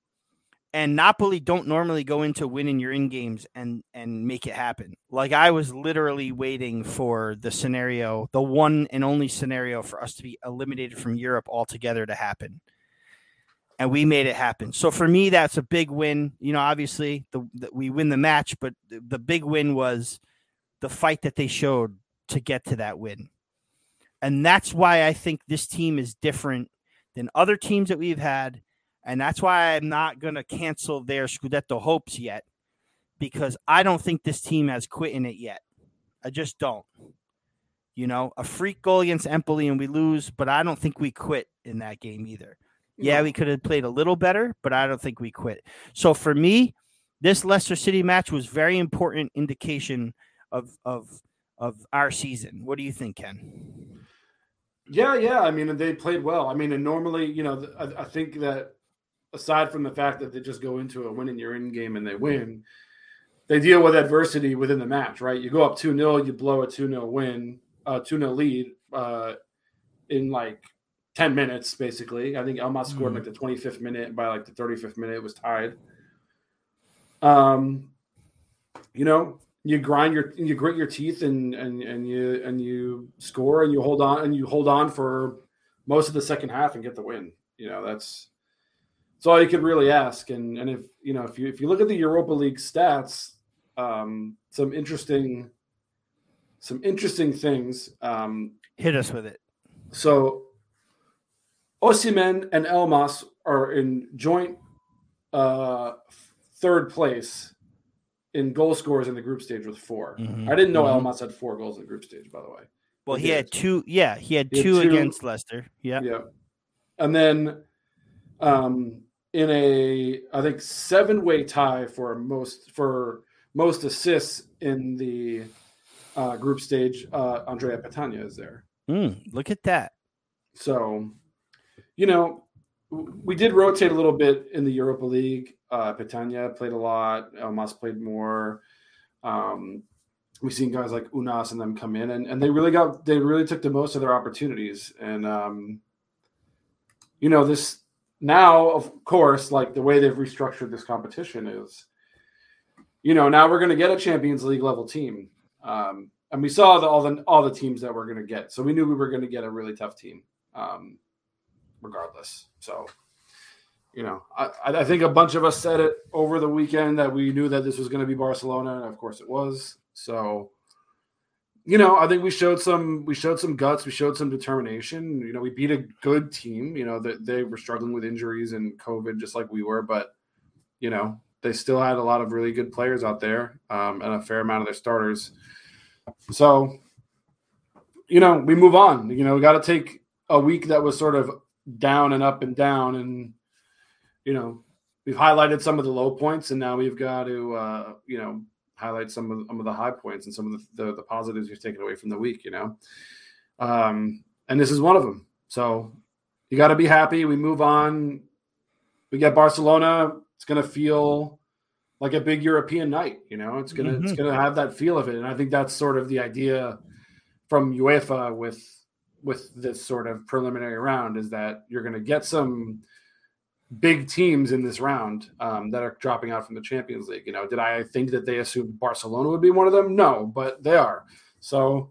And Napoli don't normally go into winning your in games and and make it happen. Like I was literally waiting for the scenario, the one and only scenario for us to be eliminated from Europe altogether to happen and we made it happen. So for me, that's a big win. You know, obviously, the, the we win the match, but the, the big win was the fight that they showed to get to that win, and that's why I think this team is different than other teams that we've had. And that's why I'm not going to cancel their Scudetto hopes yet because I don't think this team has quit in it yet. I just don't. You know, a freak goal against Empoli and we lose, but I don't think we quit in that game either. Yeah, we could have played a little better, but I don't think we quit. So for me, this Leicester City match was very important indication of of of our season. What do you think, Ken? Yeah, yeah. I mean, they played well. I mean, and normally, you know, I, I think that aside from the fact that they just go into a win in your in game and they win, they deal with adversity within the match, right? You go up 2 0, you blow a 2 0 win, uh, 2 0 lead uh, in like 10 minutes, basically. I think Elmas scored mm. like the 25th minute. By like the 35th minute, it was tied. Um, you know, you grind your you grit your teeth and and and you and you score and you hold on and you hold on for most of the second half and get the win. You know, that's that's all you could really ask. And and if you know if you if you look at the Europa League stats, um, some interesting some interesting things. Um, Hit us with it. So Osimhen and Elmas are in joint uh, third place in goal scores in the group stage with 4 mm-hmm. I didn't know mm-hmm. Elmas had four goals in the group stage, by the way. Well, he, he had two. Yeah, he had, he two, had two, against Leicester. Yeah, yeah, and then um, in a I think seven way tie for most for most assists in the uh, group stage. Uh, Andrea Petagna is there. Mm, look at that. So, you know, we did rotate a little bit in the Europa League. Uh, Petagna played a lot. Elmas played more. Um, we've seen guys like Ounas and them come in, and, and they really got they really took the most of their opportunities. And um, you know, this now, of course, like the way they've restructured this competition is, you know, now we're going to get a Champions League level team, um, and we saw the, all the all the teams that we're going to get, so we knew we were going to get a really tough team, um, regardless. So you know, I, I think a bunch of us said it over the weekend that we knew that this was going to be Barcelona, and of course it was. So, you know, I think we showed some we showed some guts, we showed some determination. You know, we beat a good team. You know, that they, were struggling with injuries and COVID just like we were, but you know, they still had a lot of really good players out there um, and a fair amount of their starters. So, you know, we move on. You know, we got to take a week that was sort of down and up and down and you know, we've highlighted some of the low points, and now we've got to, uh, you know, highlight some of, some of the high points and some of the, the, the positives we've taken away from the week. You know, um, and this is one of them. So you got to be happy. We move on. We get Barcelona. It's going to feel like a big European night. You know, it's gonna mm-hmm. it's gonna have that feel of it, and I think that's sort of the idea from UEFA with with this sort of preliminary round is that you're going to get some big teams in this round um, that are dropping out from the Champions League. You know, did I think that they assumed Barcelona would be one of them? No, but they are. So,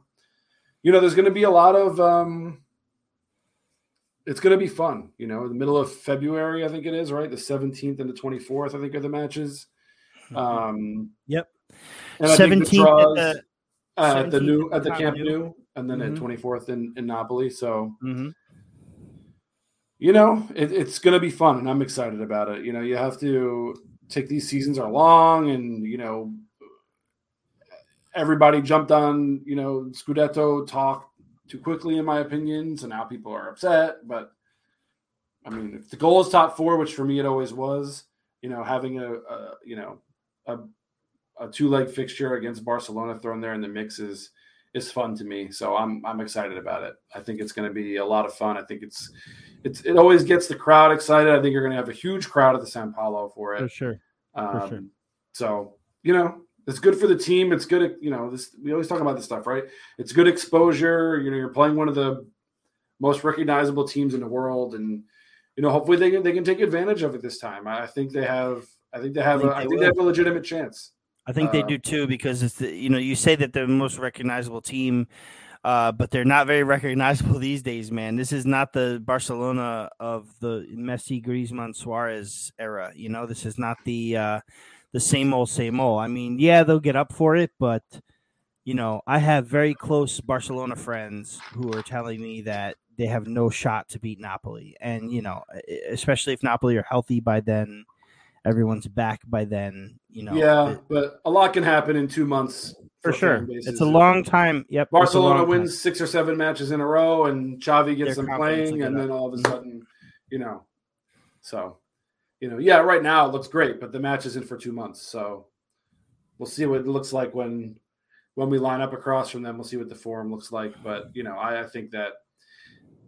you know, there's going to be a lot of. Um, it's going to be fun. You know, in the middle of February, I think it is right. The 17th and the 24th, I think, are the matches. Mm-hmm. Um, yep. 17th at the, uh, at the new at the Camp Nou, and then mm-hmm. at 24th in, in Napoli. So. Mm-hmm you know, it, it's going to be fun, and I'm excited about it. You know, you have to take these seasons are long, and you know, everybody jumped on you know Scudetto talk too quickly, in my opinion. So now people are upset. But I mean, if the goal is top four, which for me it always was, you know, having a, a you know a, a two leg fixture against Barcelona thrown there in the mix is is fun to me. So I'm I'm excited about it. I think it's going to be a lot of fun. I think it's it's it always gets the crowd excited. I think you're going to have a huge crowd at the San Paolo for it. For sure. Um, for sure. So you know, it's good for the team. It's good. You know, this we always talk about this stuff, right? It's good exposure. You know, you're playing one of the most recognizable teams in the world, and you know, hopefully they can they can take advantage of it this time. I think they have. I think they have. I think, a, they, I think they have a legitimate chance. I think uh, they do too because it's the, you know you say that they're the most recognizable team uh, but they're not very recognizable these days, man. This is not the Barcelona of the Messi, Griezmann, Suarez era. You know, this is not the uh, the same old, same old. I mean, yeah, they'll get up for it, but you know, I have very close Barcelona friends who are telling me that they have no shot to beat Napoli. And you know, especially if Napoli are healthy by then, everyone's back by then. You know, yeah, it, but a lot can happen in two months for, sure. It's a long time. Yep. Barcelona wins time. six or seven matches in a row, and Xavi gets Their them playing, and then all of a mm-hmm. sudden, you know, so you know, yeah, right now it looks great, but the match isn't for two months, so we'll see what it looks like when when we line up across from them. We'll see what the form looks like, but you know, I, I think that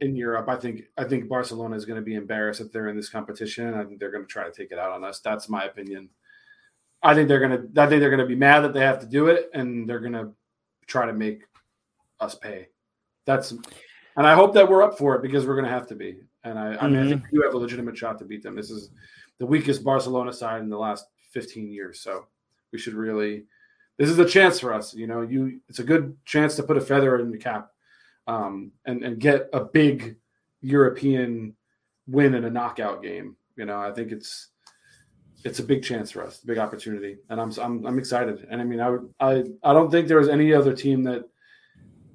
in Europe, I think I think Barcelona is going to be embarrassed if they're in this competition. I think they're going to try to take it out on us. That's my opinion. I think they're going to. I think they're going to be mad that they have to do it, and they're going to try to make us pay. That's, and I hope that we're up for it because we're going to have to be. And I, mm-hmm. I mean, I think you have a legitimate shot to beat them. This is the weakest Barcelona side in the last 15 years, so we should really. This is a chance for us. You know, you. It's a good chance to put a feather in the cap um, and and get a big European win in a knockout game. You know, I think it's it's a big chance for us, big opportunity, and I'm I'm I'm excited. And I mean, I would I I don't think there was any other team that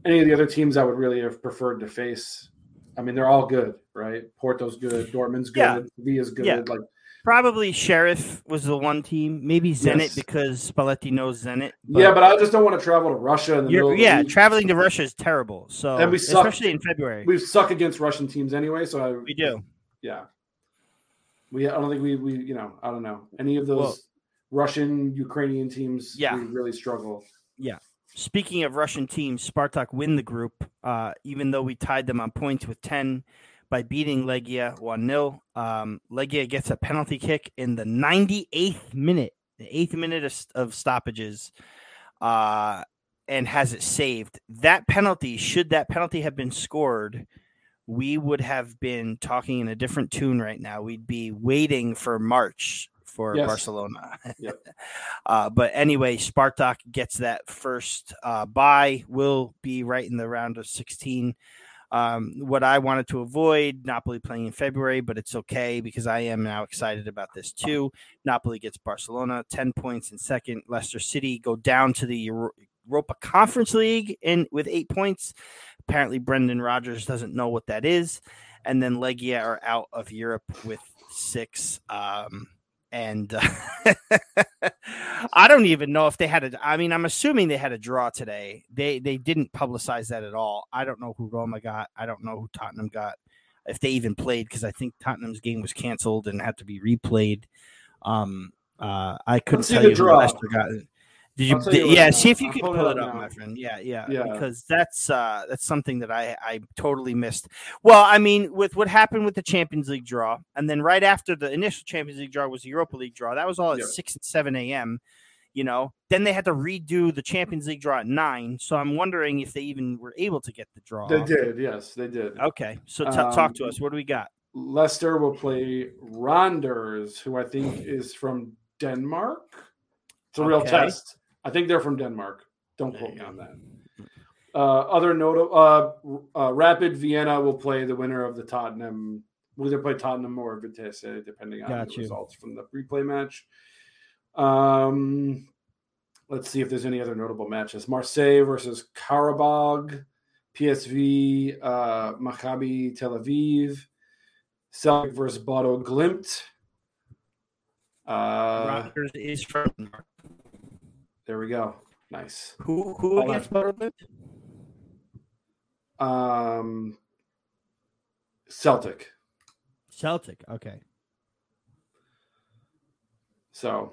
any of the other teams I would really have preferred to face. I mean, they're all good, right? Porto's good, Dortmund's good, yeah. Villa's good. Yeah. Like Probably Sheriff was the one team. Maybe Zenit yes. because Spalletti knows Zenit. But yeah, but I just don't want to travel to Russia. In the middle yeah, traveling to Russia is terrible. So and we suck, especially in February. We suck against Russian teams anyway. So I, we do. Yeah, we. I don't think we. We. You know. I don't know any of those well, Russian Ukrainian teams. Yeah, we really struggle. Yeah. Speaking of Russian teams, Spartak win the group, uh, even though we tied them on points with ten by beating Legia 1 0. Um, Legia gets a penalty kick in the 98th minute, the eighth minute of, of stoppages, uh, and has it saved. That penalty, should that penalty have been scored, we would have been talking in a different tune right now. We'd be waiting for March for yes. Barcelona. Yep. uh, but anyway, Spartak gets that first uh, bye. Will be right in the round of 16. Um, what I wanted to avoid, Napoli playing in February, but it's okay because I am now excited about this too. Napoli gets Barcelona, 10 points in second. Leicester City go down to the Europa Conference League in with eight points. Apparently, Brendan Rodgers doesn't know what that is. And then Legia are out of Europe with six. Um, and uh, I don't even know if they had a. I mean, I'm assuming they had a draw today. They they didn't publicize that at all. I don't know who Roma got. I don't know who Tottenham got. If they even played, because I think Tottenham's game was canceled and had to be replayed. Um, uh, I couldn't tell you who Leicester got. Did you? yeah, see if you can pull it up, my friend. Yeah, yeah, yeah, because that's uh that's something that I I totally missed. Well, I mean, with what happened with the Champions League draw, and then right after the initial Champions League draw was the Europa League draw. That was all at yeah. six and seven a.m. You know, then they had to redo the Champions League draw at nine. So I'm wondering if they even were able to get the draw. They did, yes, they did. Okay, so t- um, talk to us. What do we got? Leicester will play Randers, who I think is from Denmark. It's a okay. real test. I think they're from Denmark. Don't quote me on that. Uh, other notable, uh, uh, Rapid Vienna will play the winner of the Tottenham. Will either play Tottenham or Vitesse, depending on Got the you. results from the replay match. Um, let's see if there's any other notable matches. Marseille versus Qarabag, PSV, uh, Maccabi Tel Aviv, Celtic versus Bodo Glimt. Uh, Rodgers is from there we go. Nice. Who who All against Butterfield? Um, Celtic. Celtic. Okay. So,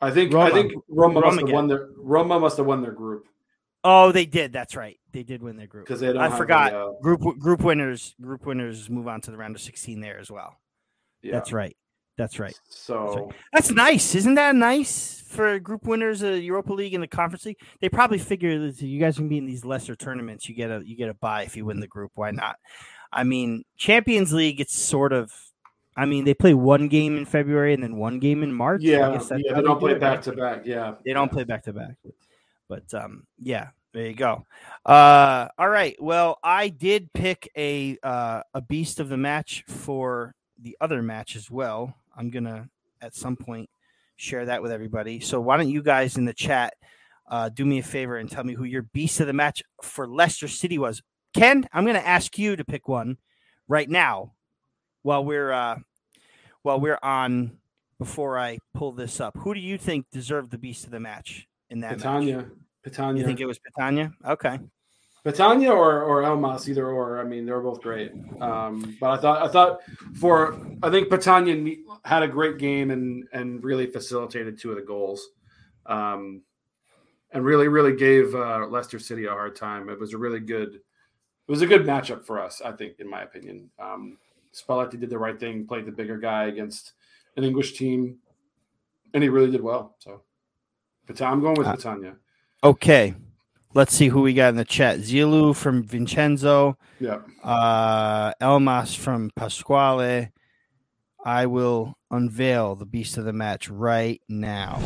I think Roma. I think Roma, Roma must have won their Roma must have won their group. Oh, they did. That's right. They did win their group. Because I forgot the, uh, group group winners. Group winners move on to the round of sixteen there as well. Yeah, that's right. That's right. So that's, right. that's, nice, isn't that nice for group winners of Europa League and the Conference League? They probably figure that you guys can be in these lesser tournaments. You get a you get a buy if you win the group. Why not? I mean, Champions League. It's sort of. I mean, they play one game in February and then one game in March. Yeah, yeah. They don't play back to back. Yeah, they don't play back to back. But um, yeah, there you go. Uh, all right. Well, I did pick a uh, a beast of the match for the other match as well. I'm gonna at some point share that with everybody. So why don't you guys in the chat uh, do me a favor and tell me who your beast of the match for Leicester City was? Ken, I'm going to ask you to pick one right now while we're uh, while we're on before I pull this up. Who do you think deserved the beast of the match in that Petagna. match? Petagna. You think it was Petagna? Okay. Petagna or or Elmas, either or. I mean, they were both great. Um, but I thought I thought for I think Petagna had a great game and and really facilitated two of the goals, um, and really really gave uh, Leicester City a hard time. It was a really good it was a good matchup for us. I think, in my opinion, um, Spalletti did the right thing, played the bigger guy against an English team, and he really did well. So, I'm going with Uh, Petagna. Okay. Let's see who we got in the chat. Zilu from Vincenzo. Yeah. uh, Elmas from Pasquale. I will unveil the beast of the match right now.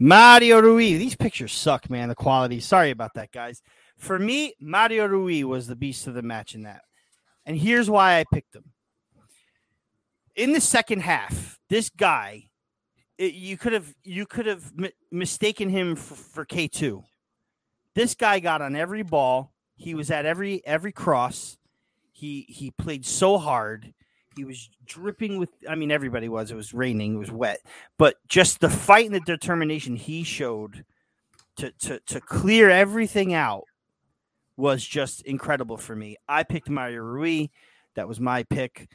Mario Rui. These pictures suck, man. The quality. Sorry about that, guys. For me, Mario Rui was the beast of the match in that. And here's why I picked him in the second half, this guy, it, you could have you could have mi- mistaken him for, for K two. This guy got on every ball. He was at every every cross. He he played so hard. He was dripping with. I mean, everybody was. It was raining. It was wet. But just the fight and the determination he showed to to to clear everything out was just incredible for me. I picked Mario Rui. That was my pick.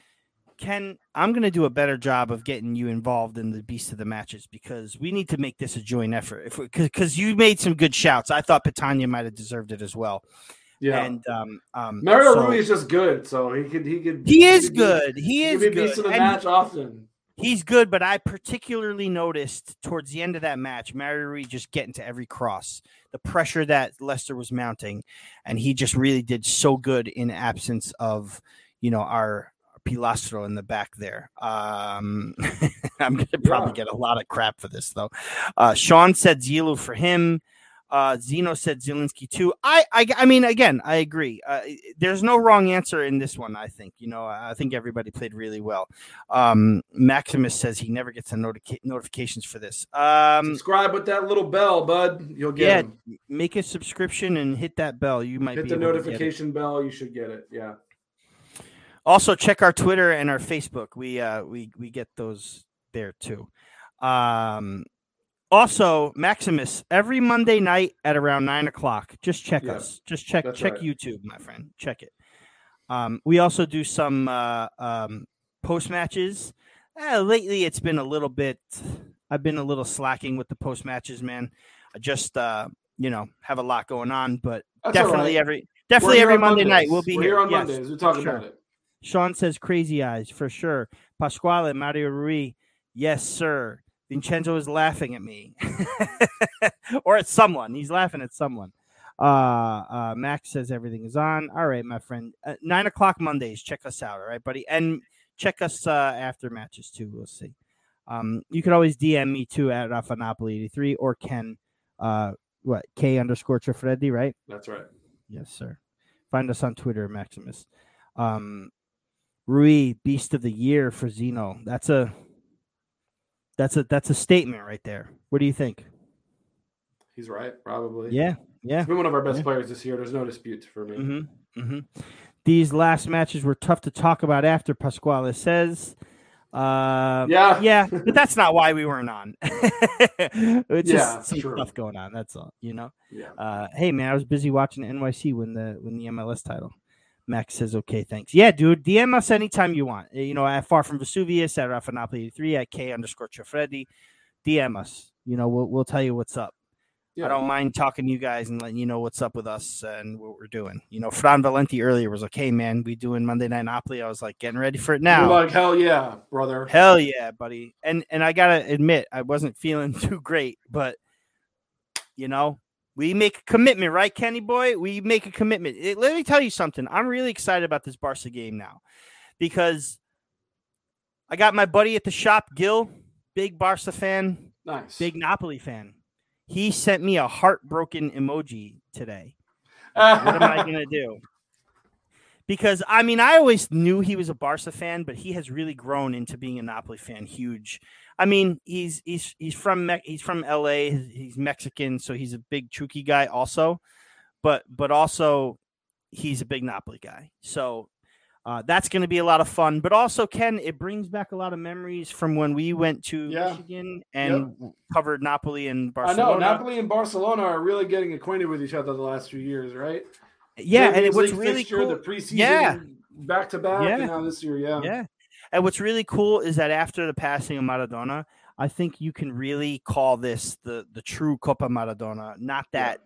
Ken, I'm going to do a better job of getting you involved in the beast of the matches because we need to make this a joint effort. If because you made some good shouts, I thought Petagna might have deserved it as well. Yeah. And um, um, Mario so- Rui is just good, so he could he could he is could good. He He is be good. beast of the And match often. He's good, but I particularly noticed towards the end of that match, Mario Rui just getting to every cross, the pressure that Leicester was mounting, and he just really did so good in absence of, you know, our Pilastro in the back there. Um, I'm gonna probably Yeah. get a lot of crap for this though. Uh, Sean said Zilo for him. Uh, Zeno said Zielinski too. I, I, I mean, again, I agree. Uh, there's no wrong answer in this one. I think you know. I think everybody played really well. Um, Maximus says he never gets a notica- notifications for this. Um, Subscribe with that little bell, bud. You'll get yeah, 'em. make a subscription and hit that bell. You might Hit be the able to get it. notification bell. You should get it. Yeah. Also, check our Twitter and our Facebook. We uh we we get those there too. Um, also, Maximus every Monday night at around nine o'clock. Just check Yeah, us. Just check check right. YouTube, my friend. Check it. Um, we also do some uh, um, post matches. Eh, lately, it's been a little bit. I've been a little slacking with the post matches, man. I just uh, you know have a lot going on, but That's definitely right. every definitely every on Monday night we'll be We're here. here on Yes, Mondays. We talk sure. about it. Sean says crazy eyes for sure. Pasquale Mario Rui, yes, sir. Vincenzo is laughing at me, or at someone. He's laughing at someone. Uh, uh, Max says everything is on. All right, my friend. Uh, nine o'clock Mondays. Check us out. All right, buddy, and check us uh, after matches too. We'll see. Um, you can always DM me too at Rafa Napoli eighty three or Ken. Uh, what K underscore Trifreddi, right? That's right. Yes, sir. Find us on Twitter, Maximus. Um, Rui, Beast of the Year for Zeno. That's a that's a that's a statement right there. What do you think? He's right. Probably. Yeah, yeah. He's been one of our best Yeah. players this year. There's no dispute for me. Mm-hmm. Mm-hmm. These last matches were tough to talk about after Pasquale says. Uh, Yeah. yeah, but that's not why we weren't on. it's Yeah, just some true. stuff going on. That's all. You know. Yeah. Uh, hey man, I was busy watching NYC win the win the MLS title. Max says, "Okay, thanks." Yeah, dude, DM us anytime you want. Uh, You know, at Far from Vesuvius, at Rafa Napoli three, at K underscore Trifreddi. DM us. You know, we'll we'll tell you what's up. Yeah. I don't mind talking to you guys and letting you know what's up with us and what we're doing. You know, Fran Valenti earlier was like, "Hey man, we doing Monday Night Napoli." I was like, "Getting ready for it now." like hell yeah, brother. Hell yeah, buddy. And and I gotta admit, I wasn't feeling too great, but you know, we make a commitment, right, Kenny boy? We make a commitment. It- let me tell you something. I'm really excited about this Barca game now because I got my buddy at the shop, Gil, big Barca fan, Nice. big Napoli fan. He sent me a heartbroken emoji today. What am I gonna do? because I mean I always knew he was a Barca fan, but he has really grown into being a Napoli fan. Huge. I mean he's he's he's from Me- he's from L.A. He's Mexican, so he's a big Chucky guy also, but but also he's a big Napoli guy. So uh, that's going to be a lot of fun. But also, Ken, it brings back a lot of memories from when we went to Yeah. Michigan and covered Napoli and Barcelona. I know Napoli and Barcelona are really getting acquainted with each other the last few years, right? Yeah, and it, was really cool. the preseason, Yeah. back to back, Yeah. and now this year, yeah, Yeah. And what's really cool is that after the passing of Maradona, I think you can really call this the the true Copa Maradona, not Yeah. that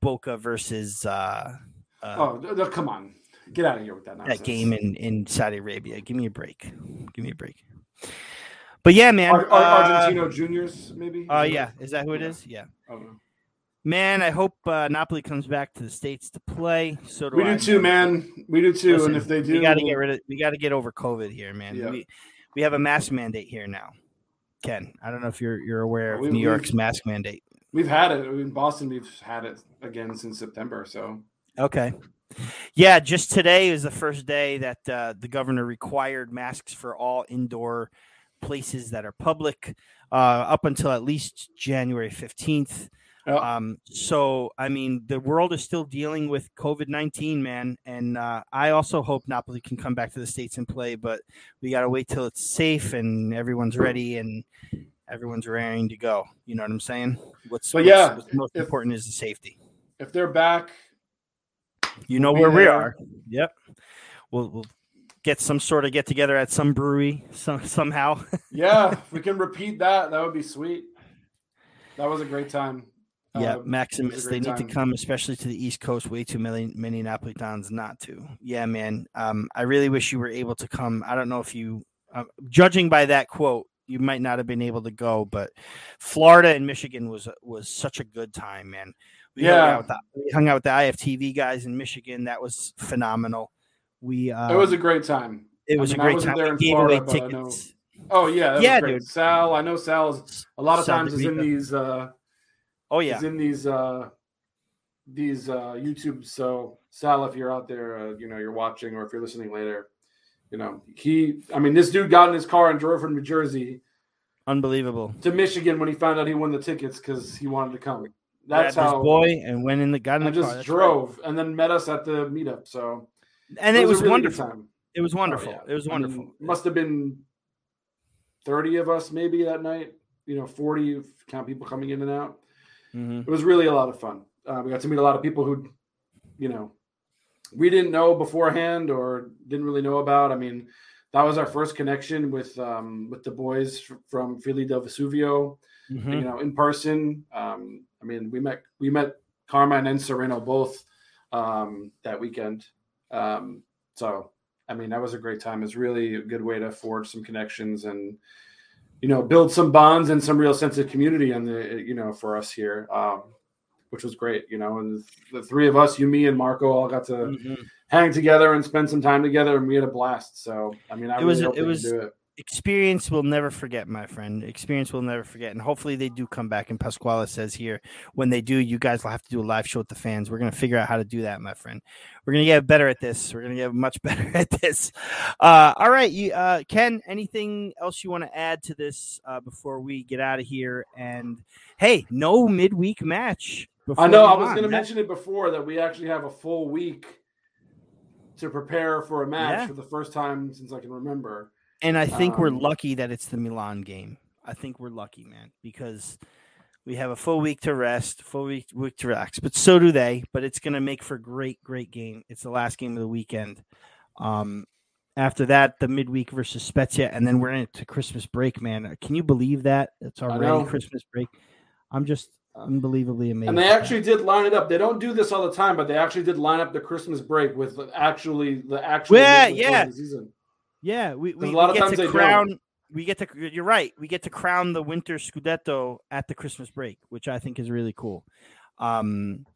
Boca versus uh, uh, Oh, come on, get out of here with that nonsense. that game in, in Saudi Arabia. Give me a break. Give me a break. But yeah, man. Ar- Ar- uh, Argentino Juniors, maybe. Oh yeah, is that who it Yeah. is? Yeah. I. Man, I hope uh, Napoli comes back to the states to play. So do We I, do too, man. We do too. Listen, and if they do, we got to get rid of. We got to get over COVID here, man. Yeah. We we have a mask mandate here now. Ken, I don't know if you're you're aware of We- New York's mask mandate. We've had it in Boston. We've had it again since September. So Okay. Yeah, just today is the first day that uh, the governor required masks for all indoor places that are public uh, up until at least January 15th. Um, so, I mean, the world is still dealing with COVID 19, man. And uh, I also hope Napoli can come back to the States and play, but we got to wait till it's safe and everyone's ready and everyone's raring to go. You know what I'm saying? What's, what's- yeah, what's most if- important is the safety. if they're back, You know where we there. are. Yep. We'll, we'll get some sort of get together at some brewery some, somehow. yeah, if we can repeat that. That would be sweet. That was a great time. Yeah, Um, Maximus, it was a they need to come, especially to the East Coast. Way too many many Napolitans not to. Yeah, man. Um, I really wish you were able to come. I don't know if you, uh, judging by that quote, you might not have been able to go, but Florida and Michigan was was such a good time, man. We hung Yeah. out with the, we hung out with the IFTV guys in Michigan. That was phenomenal. We um, It was a great time. it was I mean, a great time. there We in gave Florida, away but I know- tickets. Oh yeah, that Yeah, was great. dude. Sal, I know Sal's a lot of Sal times is in these uh Oh yeah, is in these uh these uh YouTube. So Sal, if you're out there, uh, you know, you're watching or if you're listening later, you know, he I mean this dude got in his car and drove from New Jersey unbelievable. to Michigan when he found out he won the tickets because he wanted to come. That's how boy and went in the got in and the just car. That's right. drove and then met us at the meetup. So and it, a was, really wonderful. It was Oh, wonderful. yeah. It was I mean, wonderful. must have been 30 of us maybe that night, you know, 40 if you count people coming in and out. Mhm. It was really a lot of fun. Uh, we got to meet a lot of people who, you know, we didn't know beforehand or didn't really know about. I mean, that was our first connection with um, with the boys from Philly del Vesuvio, Mhm. you know, in person. Um, I mean, we met we met Carmine and Sereno both um, that weekend. Um, so, I mean, that was a great time. It's really a good way to forge some connections and you know build some bonds and some real sense of community on the you know for us here, um, which was great. You know, and the three of us, you, me, and Marco, all got to Mhm. hang together and spend some time together, and we had a blast. So, I mean, I It really was- hope it was- do it. Experience will never forget, my friend. Experience will never forget, and hopefully they do come back. And Pasquale says here, when they do, you guys will have to do a live show with the fans. We're gonna figure out how to do that, my friend. We're gonna get better at this. We're gonna get much better at this. Uh, all right, you, uh, Ken. Anything else you want to add to this uh, before we get out of here? And hey, no midweek match. I know. I was going to mention it before that we actually have a full week to prepare for a match Yeah. for the first time since I can remember. And I think we're Um, lucky that it's the Milan game. I think we're lucky, man, because we have a full week to rest, full week, week to relax. But so do they. But it's going to make for great, great game. It's the last game of the weekend. Um, after that, the midweek versus Spezia, and then we're into Christmas break, man. Can you believe that? It's already. Christmas break. I'm just unbelievably amazed. And they actually did line it up. They don't do this all the time, but they actually did line up the Christmas break with actually the actual Yeah, yeah. the season. Yeah, we, we, a lot we of get times to don't. crown. We get to. You're right. We get to crown the winter Scudetto at the Christmas break, which I think is really cool. Um,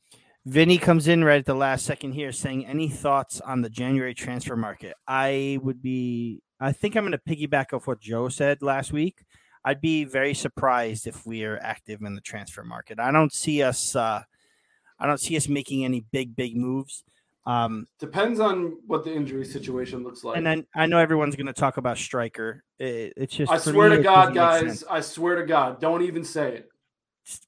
Vinny comes in right at the last second here, saying, "Any thoughts on the January transfer market?" I would be. I think I'm going to piggyback off what Joe said last week. I'd be very surprised if we are active in the transfer market. I don't see us. Uh, I don't see us making any big, big moves. Um, Depends on what the injury situation looks like. and then I know everyone's going to talk about striker. It, it's just I swear me, to God, guys. I swear to God, don't even say it.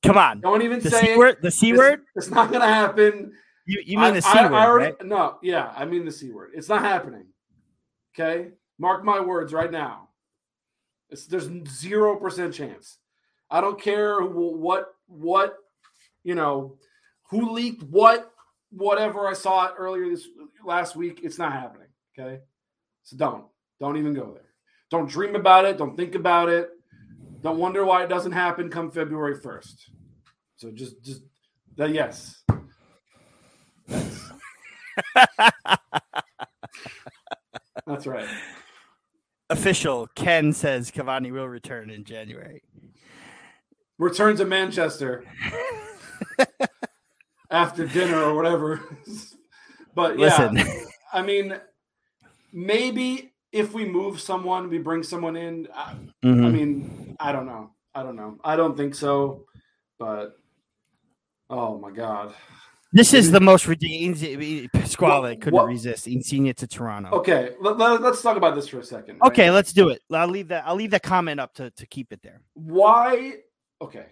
Come on, Don't even the say c it. word. The c It's- word. It's not gonna happen. You, you mean I- the c I- word, I already, right? No, yeah, I mean the c word. It's not happening. Okay, mark my words right now. It's, there's zero percent chance. I don't care what what you know who leaked what whatever I saw it earlier this last week. It's not happening. Okay, so don't don't even go there. Don't dream about it. Don't think about it. Don't wonder why it doesn't happen come February first. So just just that yes. That's, that's right. Official Ken says Cavani will return in January. Return to Manchester after dinner or whatever. but yeah, Listen, I mean, maybe if we move someone, we bring someone in. I, I Mhm. mean, I don't know. I don't know. I don't think so. But oh my god. this is the most ridiculous. Pasquale What- couldn't what- resist Insigne to Toronto. Okay, let, let, us talk about this for a second. right? Okay, let's do it. I'll leave that. I'll leave that comment up to, to keep it there. why okay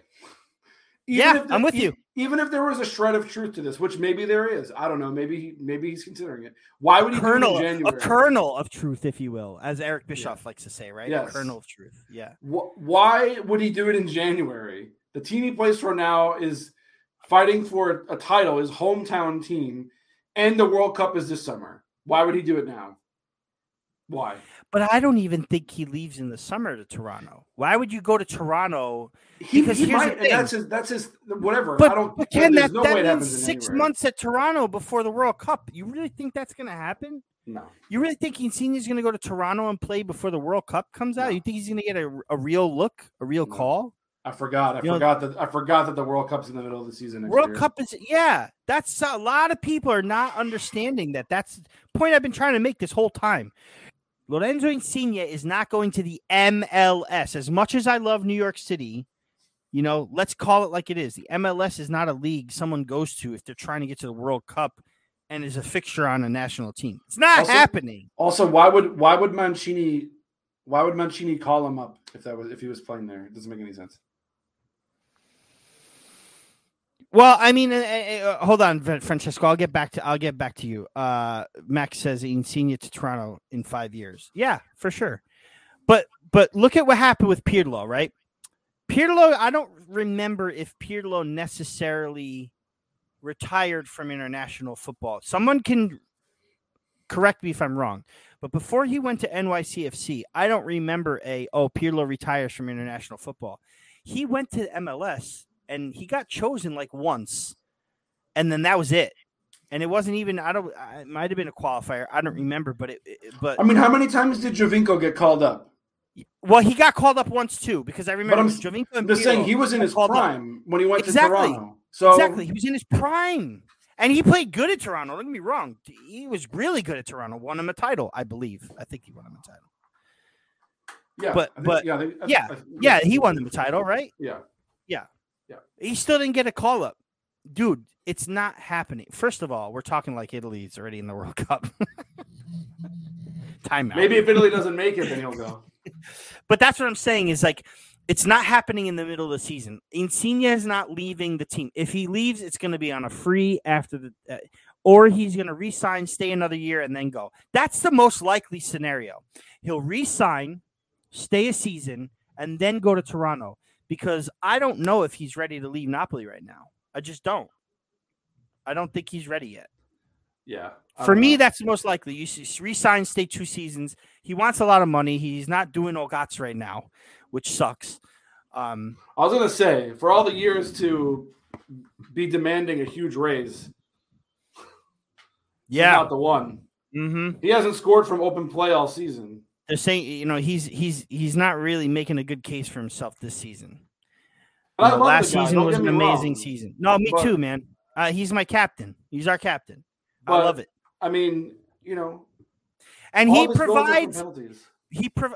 Yeah, if the- I'm with you. even if there was a shred of truth to this which maybe there is i don't know maybe he, maybe he's considering it why would he Kernel, do it in January? a kernel of truth, if you will, as Eric Bischoff likes to say, right? Yes. A kernel of truth. Yeah. Wh- why would he do it in january the team he plays for now is fighting for a title his hometown team and the world cup is this summer why would he do it now why But I don't even think he leaves in the summer to Toronto. Why would you go to Toronto? he, Because he here's the might, that's his that's his whatever But, i don't but Ken, that, no that means six January. months at Toronto before the World Cup. You really think that's going to happen? no You really think going to go to Toronto and play before the World Cup comes out? No. You think he's going to get a, a real look, a real No. call? I forgot. I You know- forgot that I forgot that the World Cup's in the middle of the season. World year. Cup is yeah. That's a lot of people are not understanding that. That's the point I've been trying to make this whole time. Lorenzo Insigne is not going to the MLS. As much as I love New York City, you know, let's call it like it is. The MLS is not a league someone goes to if they're trying to get to the World Cup and is a fixture on a national team. It's not Also- happening. Also, why would why would Mancini why would Mancini call him up if that was if he was playing there? It doesn't make any sense. Well, I mean, uh, uh, uh, hold on, Fran- Francesco. I'll get back to I'll get back to you. Uh, Max says Insigne to Toronto in five years. Yeah, for sure. But but look at what happened with Pirlo, right? Pirlo, I don't remember if Pirlo necessarily retired from international football. Someone can correct me if I'm wrong. But before he went to NYCFC, I don't remember a oh Pirlo retires from international football. He went to MLS and he got chosen like once, and then that was it. And it wasn't even I don't it might have been a qualifier. I don't remember, but it, it- but I mean, how many times did Giovinco get called up? well he got called up once too because I remember I'm- Giovinco and I'm just saying he was in his called up. prime when he went Exactly. to Toronto. So Exactly. He was in his prime. And he played good at Toronto. Don't get me wrong. He was really good at Toronto. Won him a title, I believe. I think he won him a title. yeah, but- think- but- yeah, I think- I- yeah, I- Yeah, he won them a title, right? Yeah, yeah, He still didn't get a call up. Dude, it's not happening. First of all, we're talking like Italy's already in the World Cup. Timeout. maybe if Italy doesn't make it, then he'll go. But that's what I'm saying is like it's not happening in the middle of the season. Insigne is not leaving the team. If he leaves, it's going to be on a free after the, uh, or he's going to resign, stay another year, and then go. That's the most likely scenario. He'll resign, stay a season, and then go to Toronto because I don't know if he's ready to leave Napoli right now. I just don't. I don't think he's ready yet. Yeah, I For me, know. that's the most likely. You resign, stay two seasons. He wants a lot of money. He's not doing Ogats right now, which sucks. Um, I was gonna say for all the years to be demanding a huge raise, yeah. not the one. Mm-hmm. He hasn't scored from open play all season. They're saying, you know, he's he's he's not really making a good case for himself this season. You know, last season was an amazing wrong. season. No, me But- too, man. Uh, he's my captain. He's our captain. I love it. I mean, you know, And he this goes are from provides he prov-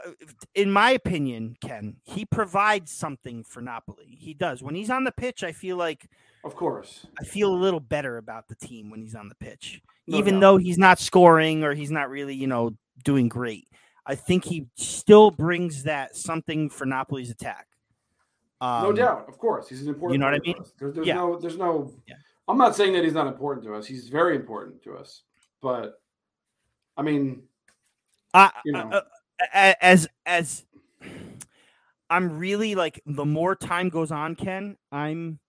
in my opinion, Ken, he provides something for Napoli. He does. When he's on the pitch, I feel like Of course. I feel a little better about the team when he's on the pitch. No Even doubt. though he's not scoring or he's not really, you know, doing great. I think he still brings that something for Napoli's attack. Um, no doubt. Of course. He's an important you know what I mean? There's, there's Yeah. no there's no Yeah. I'm not saying that he's not important to us. He's very important to us. But I mean, I, you know. uh, uh, as as I'm really like the more time goes on, Ken, I'm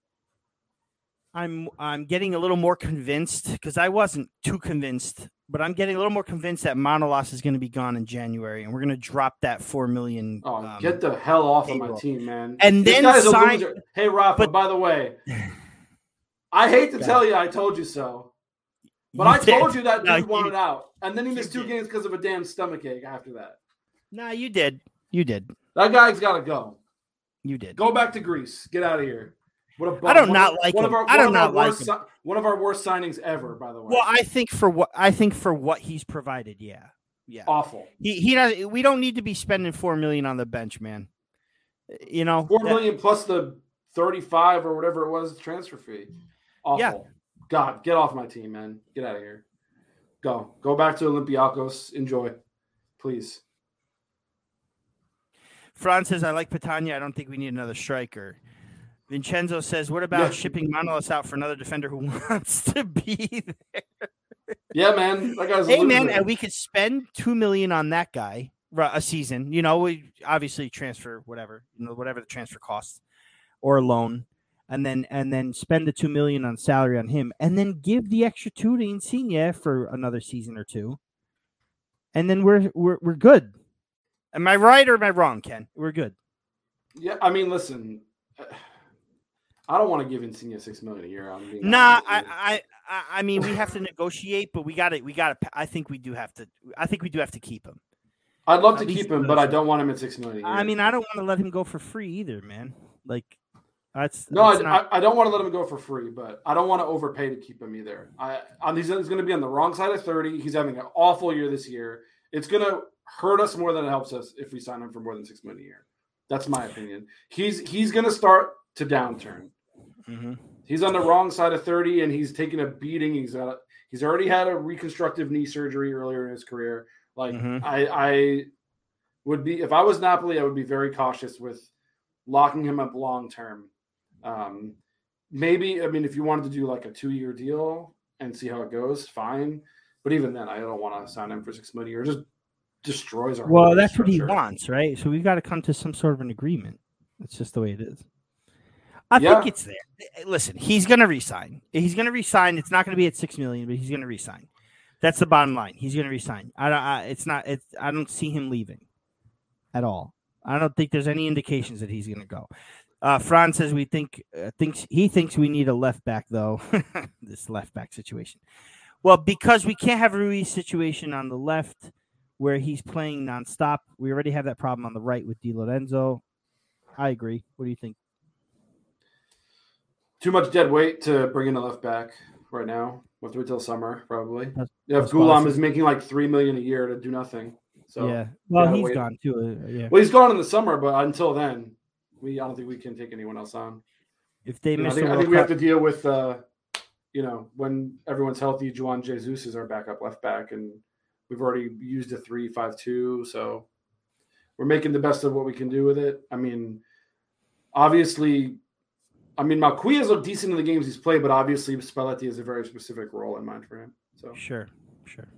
I'm I'm getting a little more convinced because I wasn't too convinced, but I'm getting a little more convinced that Manolas is going to be gone in January, and we're going to drop that four million. Oh, um, get the hell off of my team, man. And then sign-. Hey, Rafa, but- by the way, I hate to Yeah. tell you I told you so, but You I did. told you that No, dude you- wanted out. And then he you missed two did. games because of a damn stomach ache after that. Nah, you did. You did. That guy's got to go. You did. Go back to Greece. Get out of here. What a bum. I don't not of- like one him. Of our, I don't not like worst him. si- one of our worst signings ever, by the way. Well, I think for what I think for what he's provided, yeah, yeah. Awful. He he does. We don't need to be spending four million on the bench, man. You know, four million that- plus the thirty-five or whatever it was transfer fee. Awful. Yeah. God, get off my team, man. Get out of here. Go. Go back to Olympiacos. Enjoy. Please. Franz says, I like Petagna. I don't think we need another striker. Vincenzo says, What about Yeah. shipping Manolas out for another defender who wants to be there? Yeah, man. That guy's Hey, man, and we could spend two million on that guy a season. You know, we obviously transfer whatever, you know, whatever the transfer costs or a loan. And then and then spend the two million on salary on him, and then give the extra two to Insigne for another season or two, and then we're we're we're good. Am I right or am I wrong, Ken? We're good. Yeah, I mean, listen. Uh, I don't want to give Insigne six million a year. I'm being Nah, I. I, I, I mean, we have to negotiate, but we got to, we got to. I think we do have to. I think we do have to keep him. I'd love at to keep him, but I don't want him at six million. I mean, I don't want to let him go for free either, man. Like, that's no, I, not- I, I don't want to let him go for free, but I don't want to overpay to keep him either. I, on he's, he's going to be on the wrong side of thirty. He's having an awful year this year. It's going to hurt us more than it helps us if we sign him for more than six million a year. That's my opinion. He's he's going to start to downturn. Mhm. He's on the wrong side of 30 and he's taking a beating. He's got he's already had a reconstructive knee surgery earlier in his career. Like Mhm. I I would be if I was Napoli, I would be very cautious with locking him up long term. Um maybe I mean if you wanted to do like a two year deal and see how it goes, fine. But even then, I don't want to sign him for six million. Or just destroys our. Well, whole that's what he wants, right? So we've got to come to some sort of an agreement. It's just the way it is. I Yeah. think it's there. Eh, Listen, he's going to resign. He's going to resign. It's not going to be at six million, but he's going to resign. That's the bottom line. He's going to resign. I don't. I, it's not. It's. I don't see him leaving at all. I don't think there's any indications that he's going to go. Uh, Franz says we think uh, thinks he thinks we need a left back though. this left back situation. Well, because we can't have a Ruiz situation on the left where he's playing nonstop. We already have that problem on the right with Di Lorenzo. I agree. What do you think? Too much dead weight to bring in a left back right now. We'll have to wait till summer, probably. That's- Yeah, if Ghoulam is making like three million a year to do nothing. So yeah. Well, he's wait. gone too. uh, yeah. well, he's gone in the summer, but until then, we I don't think we can take anyone else on. If they You know, I think, I think we have to deal with, uh, you know, when everyone's healthy. Juan Jesus is our backup left back, and we've already used a three-five-two. So we're making the best of what we can do with it. I mean, obviously, I mean, Malcuit has looked decent in the games he's played, but obviously Spalletti has a very specific role in mind for him. So sure, sure.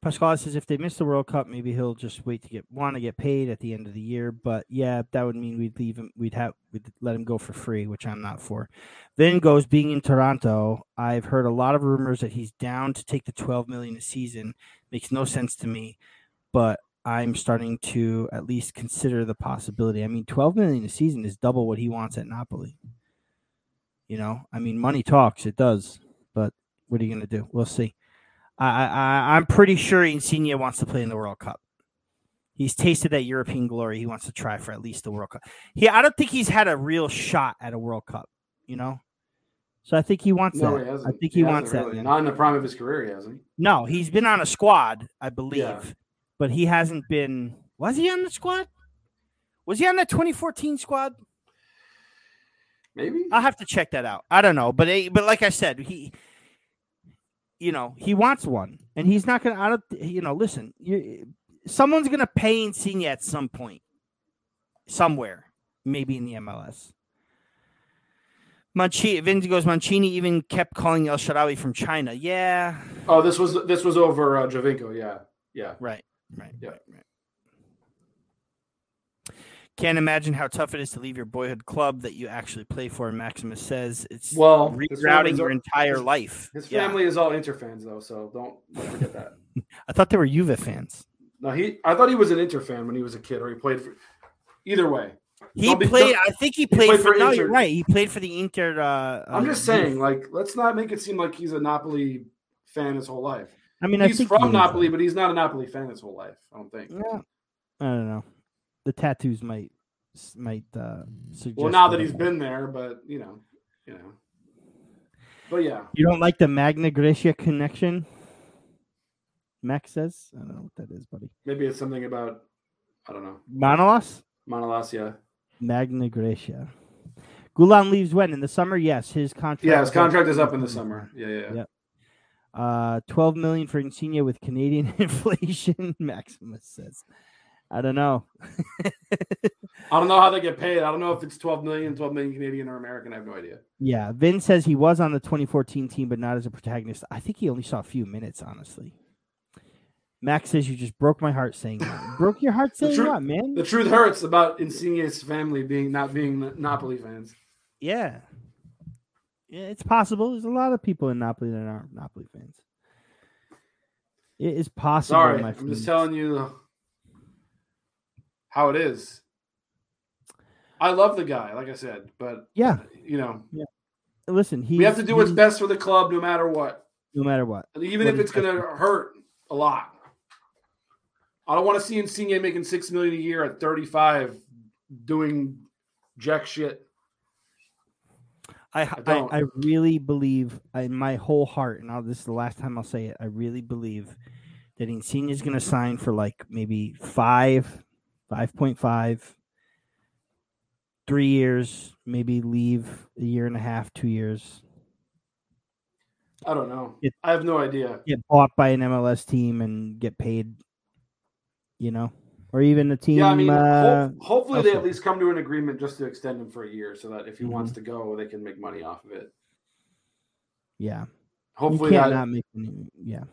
Pascal says if they miss the World Cup, maybe he'll just wait to get want to get paid at the end of the year. But yeah, that would mean we'd leave him. We'd have we'd let him go for free, which I'm not for. Then goes being in Toronto. I've heard a lot of rumors that he's down to take the 12 million a season. Makes no sense to me, but I'm starting to at least consider the possibility. I mean, 12 million a season is double what he wants at Napoli. You know, I mean, money talks. It does, but what are you going to do? We'll see. I, I, I'm pretty sure Insigne wants to play in the World Cup. He's tasted that European glory. He wants to try for at least the World Cup. He, I don't think he's had a real shot at a World Cup. You know, so I think he wants no, that. he hasn't. I think he, hasn't wants that. man. Not in the prime of his career, he hasn't. No, he's been on a squad, I believe, Yeah. but he hasn't been. Was he on the squad? Was he on that 2014 squad? Maybe I'll have to check that out. I don't know, but but like I said, he, you know, he wants one, and he's not gonna. I don't. You know, listen, you, someone's gonna pay Insigne at some point, somewhere, maybe in the MLS. Mancini, Vinci goes. Mancini even kept calling El Shaarawy from China. Yeah, Oh, this was this was over uh, Giovinco. Yeah, yeah. right, right, Yeah. right, right. Can't imagine how tough it is to leave your boyhood club that you actually play for. Maximus says it's Well, rerouting your all- entire his- life. His Yeah. family is all Inter fans though, so don't, forget that. I thought they were Juve fans. No, he. I thought he was an Inter fan when he was a kid, or he played for. Either way, He be- played. I think he played, played for. for no, Inter. you're right. He played for the Inter. Uh, I'm uh, just saying, like, let's not make it seem like he's a Napoli fan his whole life. I mean, I he's think from he. Napoli, but he's not a Napoli fan his whole life. I don't think. Yeah. I don't know. The tattoos might might uh, suggest. Well, now that that. he's been there, but you know, you know. But yeah, you don't like the Magna Graecia connection. Max says, "I don't know what that is, buddy." maybe it's something about I don't know Manolas, Manalassia. Magna Graecia. Ghoulam leaves when in the summer? Yes, his contract. Yeah, his contract is up in the summer. Yeah, yeah. yeah. Yeah. Uh, twelve million for Insigne with Canadian inflation. Maximus says, "I don't know." I don't know how they get paid. I don't know if it's 12 million, 12 million Canadian or American. I have no idea. Yeah, Vin says he was on the 2014 team, but not as a protagonist. I think he only saw a few minutes, honestly. Max says you just broke my heart saying that. broke your heart saying truth- what, man? The truth hurts about Insigne's family being not being Napoli fans. yeah. Yeah, it's possible. There's a lot of people in Napoli that aren't Napoli fans. It is possible, Sorry, my I'm friend. just telling you how it is. I love the guy, like I said, but Yeah, you know, listen, he we have to do what's best for the club, no matter what, no matter what. even What if it's going to hurt a lot. I don't want to see Insigne making six million a year at 35, doing jack shit. I, I I. I really believe in my whole heart, and I'll, this is the last time I'll say it. I really believe that Insigne is going to sign for like maybe five, five point five, three years, maybe leave a year and a half, two years, I don't know. It- I have no idea. get bought by an MLS team and get paid. You know, or even a team. Yeah, I mean, uh, hope, hopefully they at least come to an agreement just to extend him for a year, so that if he Mm-hmm. wants to go, they can make money off of it. yeah, Hopefully that, not make any, yeah.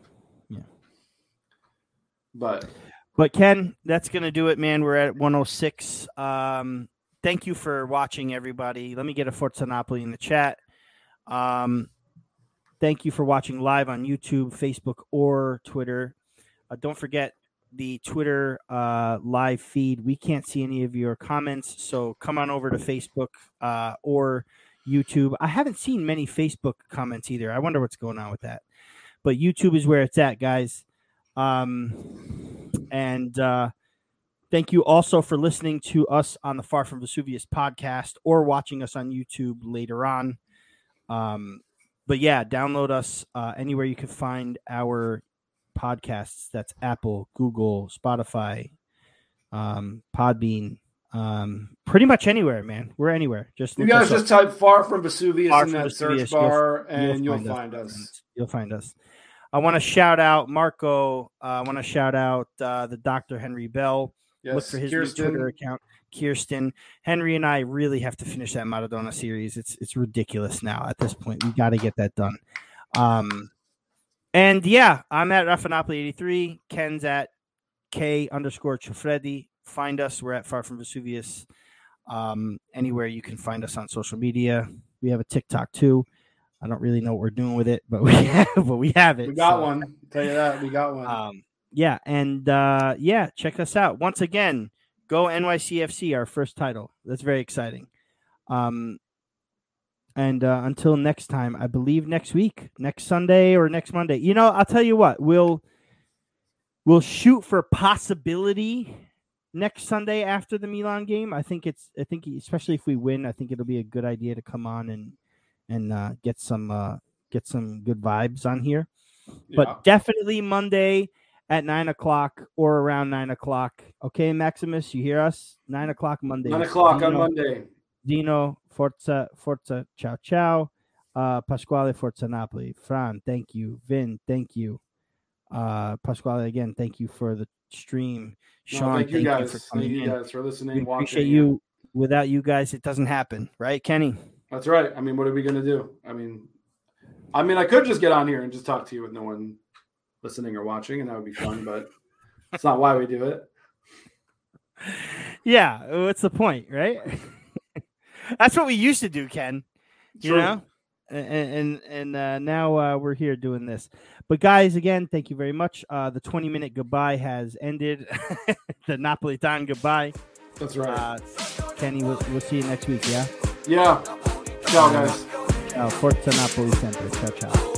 but But Ken, that's gonna do it, man. We're at 106. Um, thank you for watching, everybody. Let me get a Forza Napoli in the chat. Um, thank you for watching live on YouTube, Facebook, or Twitter. Uh, don't forget the Twitter uh, live feed. We can't see any of your comments, so come on over to Facebook uh, or YouTube. I haven't seen many Facebook comments either. I wonder what's going on with that. But YouTube is where it's at, guys. Um, and uh, thank you also for listening to us on the Far From Vesuvius podcast or watching us on YouTube later on. Um, but yeah, download us uh, anywhere you can find our podcasts. That's Apple, Google, Spotify, um, Podbean, um, pretty much anywhere, man. We're anywhere. Just you guys us up. just type "far from Vesuvius" Far in from that Vesuvius, search you'll- bar, and you'll, find find us. You'll find us. I want to shout out Marco. Uh, I want to shout out uh, the Dr. Henry Bell. Yes, Look for his new Twitter account, Kirsten. Henry and I really have to finish that Maradona series. It's it's ridiculous now at this point. We got to get that done. Um, and yeah, I'm at Raffanopoli83. Ken's at K underscore Chifredi. Find us. We're at Far From Vesuvius. Um, anywhere you can find us on social media. We have a TikTok too. I don't really know what we're doing with it, but we have, but we have it. We got so- one. I'll tell you that we got one. um, yeah, and uh, yeah, check us out once again. Go NYCFC, our first title. That's very exciting. Um, and uh, until next time, I believe next week, next Sunday or next Monday. You know, I'll tell you what. We'll we'll shoot for possibility next Sunday after the Milan game. I think it's. I think especially if we win, I think it'll be a good idea to come on and and uh, get some uh, get some good vibes on here Yeah. but definitely Monday at nine o'clock or around nine o'clock. Okay, Maximus, you hear us? Nine o'clock Monday. Nine o'clock Dino, on Monday. Dino, Forza, Forza, ciao, ciao. Uh, Pasquale, Forza Napoli. Fran, thank you. Vin, thank you. Uh, Pasquale, again, thank you for the stream. Sean, no, thank, you guys. You for thank you guys for listening. We appreciate you. Without you guys, it doesn't happen, right, Kenny? That's right. I mean, what are we gonna do? I mean, I mean, I could just get on here and just talk to you with no one listening or watching, and that would be fun. But that's not why we do it. Yeah, what's the point, right? that's what we used to do, Ken. You True. know, and and, and uh, now uh, we're here doing this. But guys, again, thank you very much. Uh, the 20 minute goodbye has ended. the Napolitan goodbye. That's right. Uh, Kenny, we'll, we'll see you next week. Yeah. Yeah. Ciao, guys. Ciao. Forza Napoli sempre. Ciao, ciao.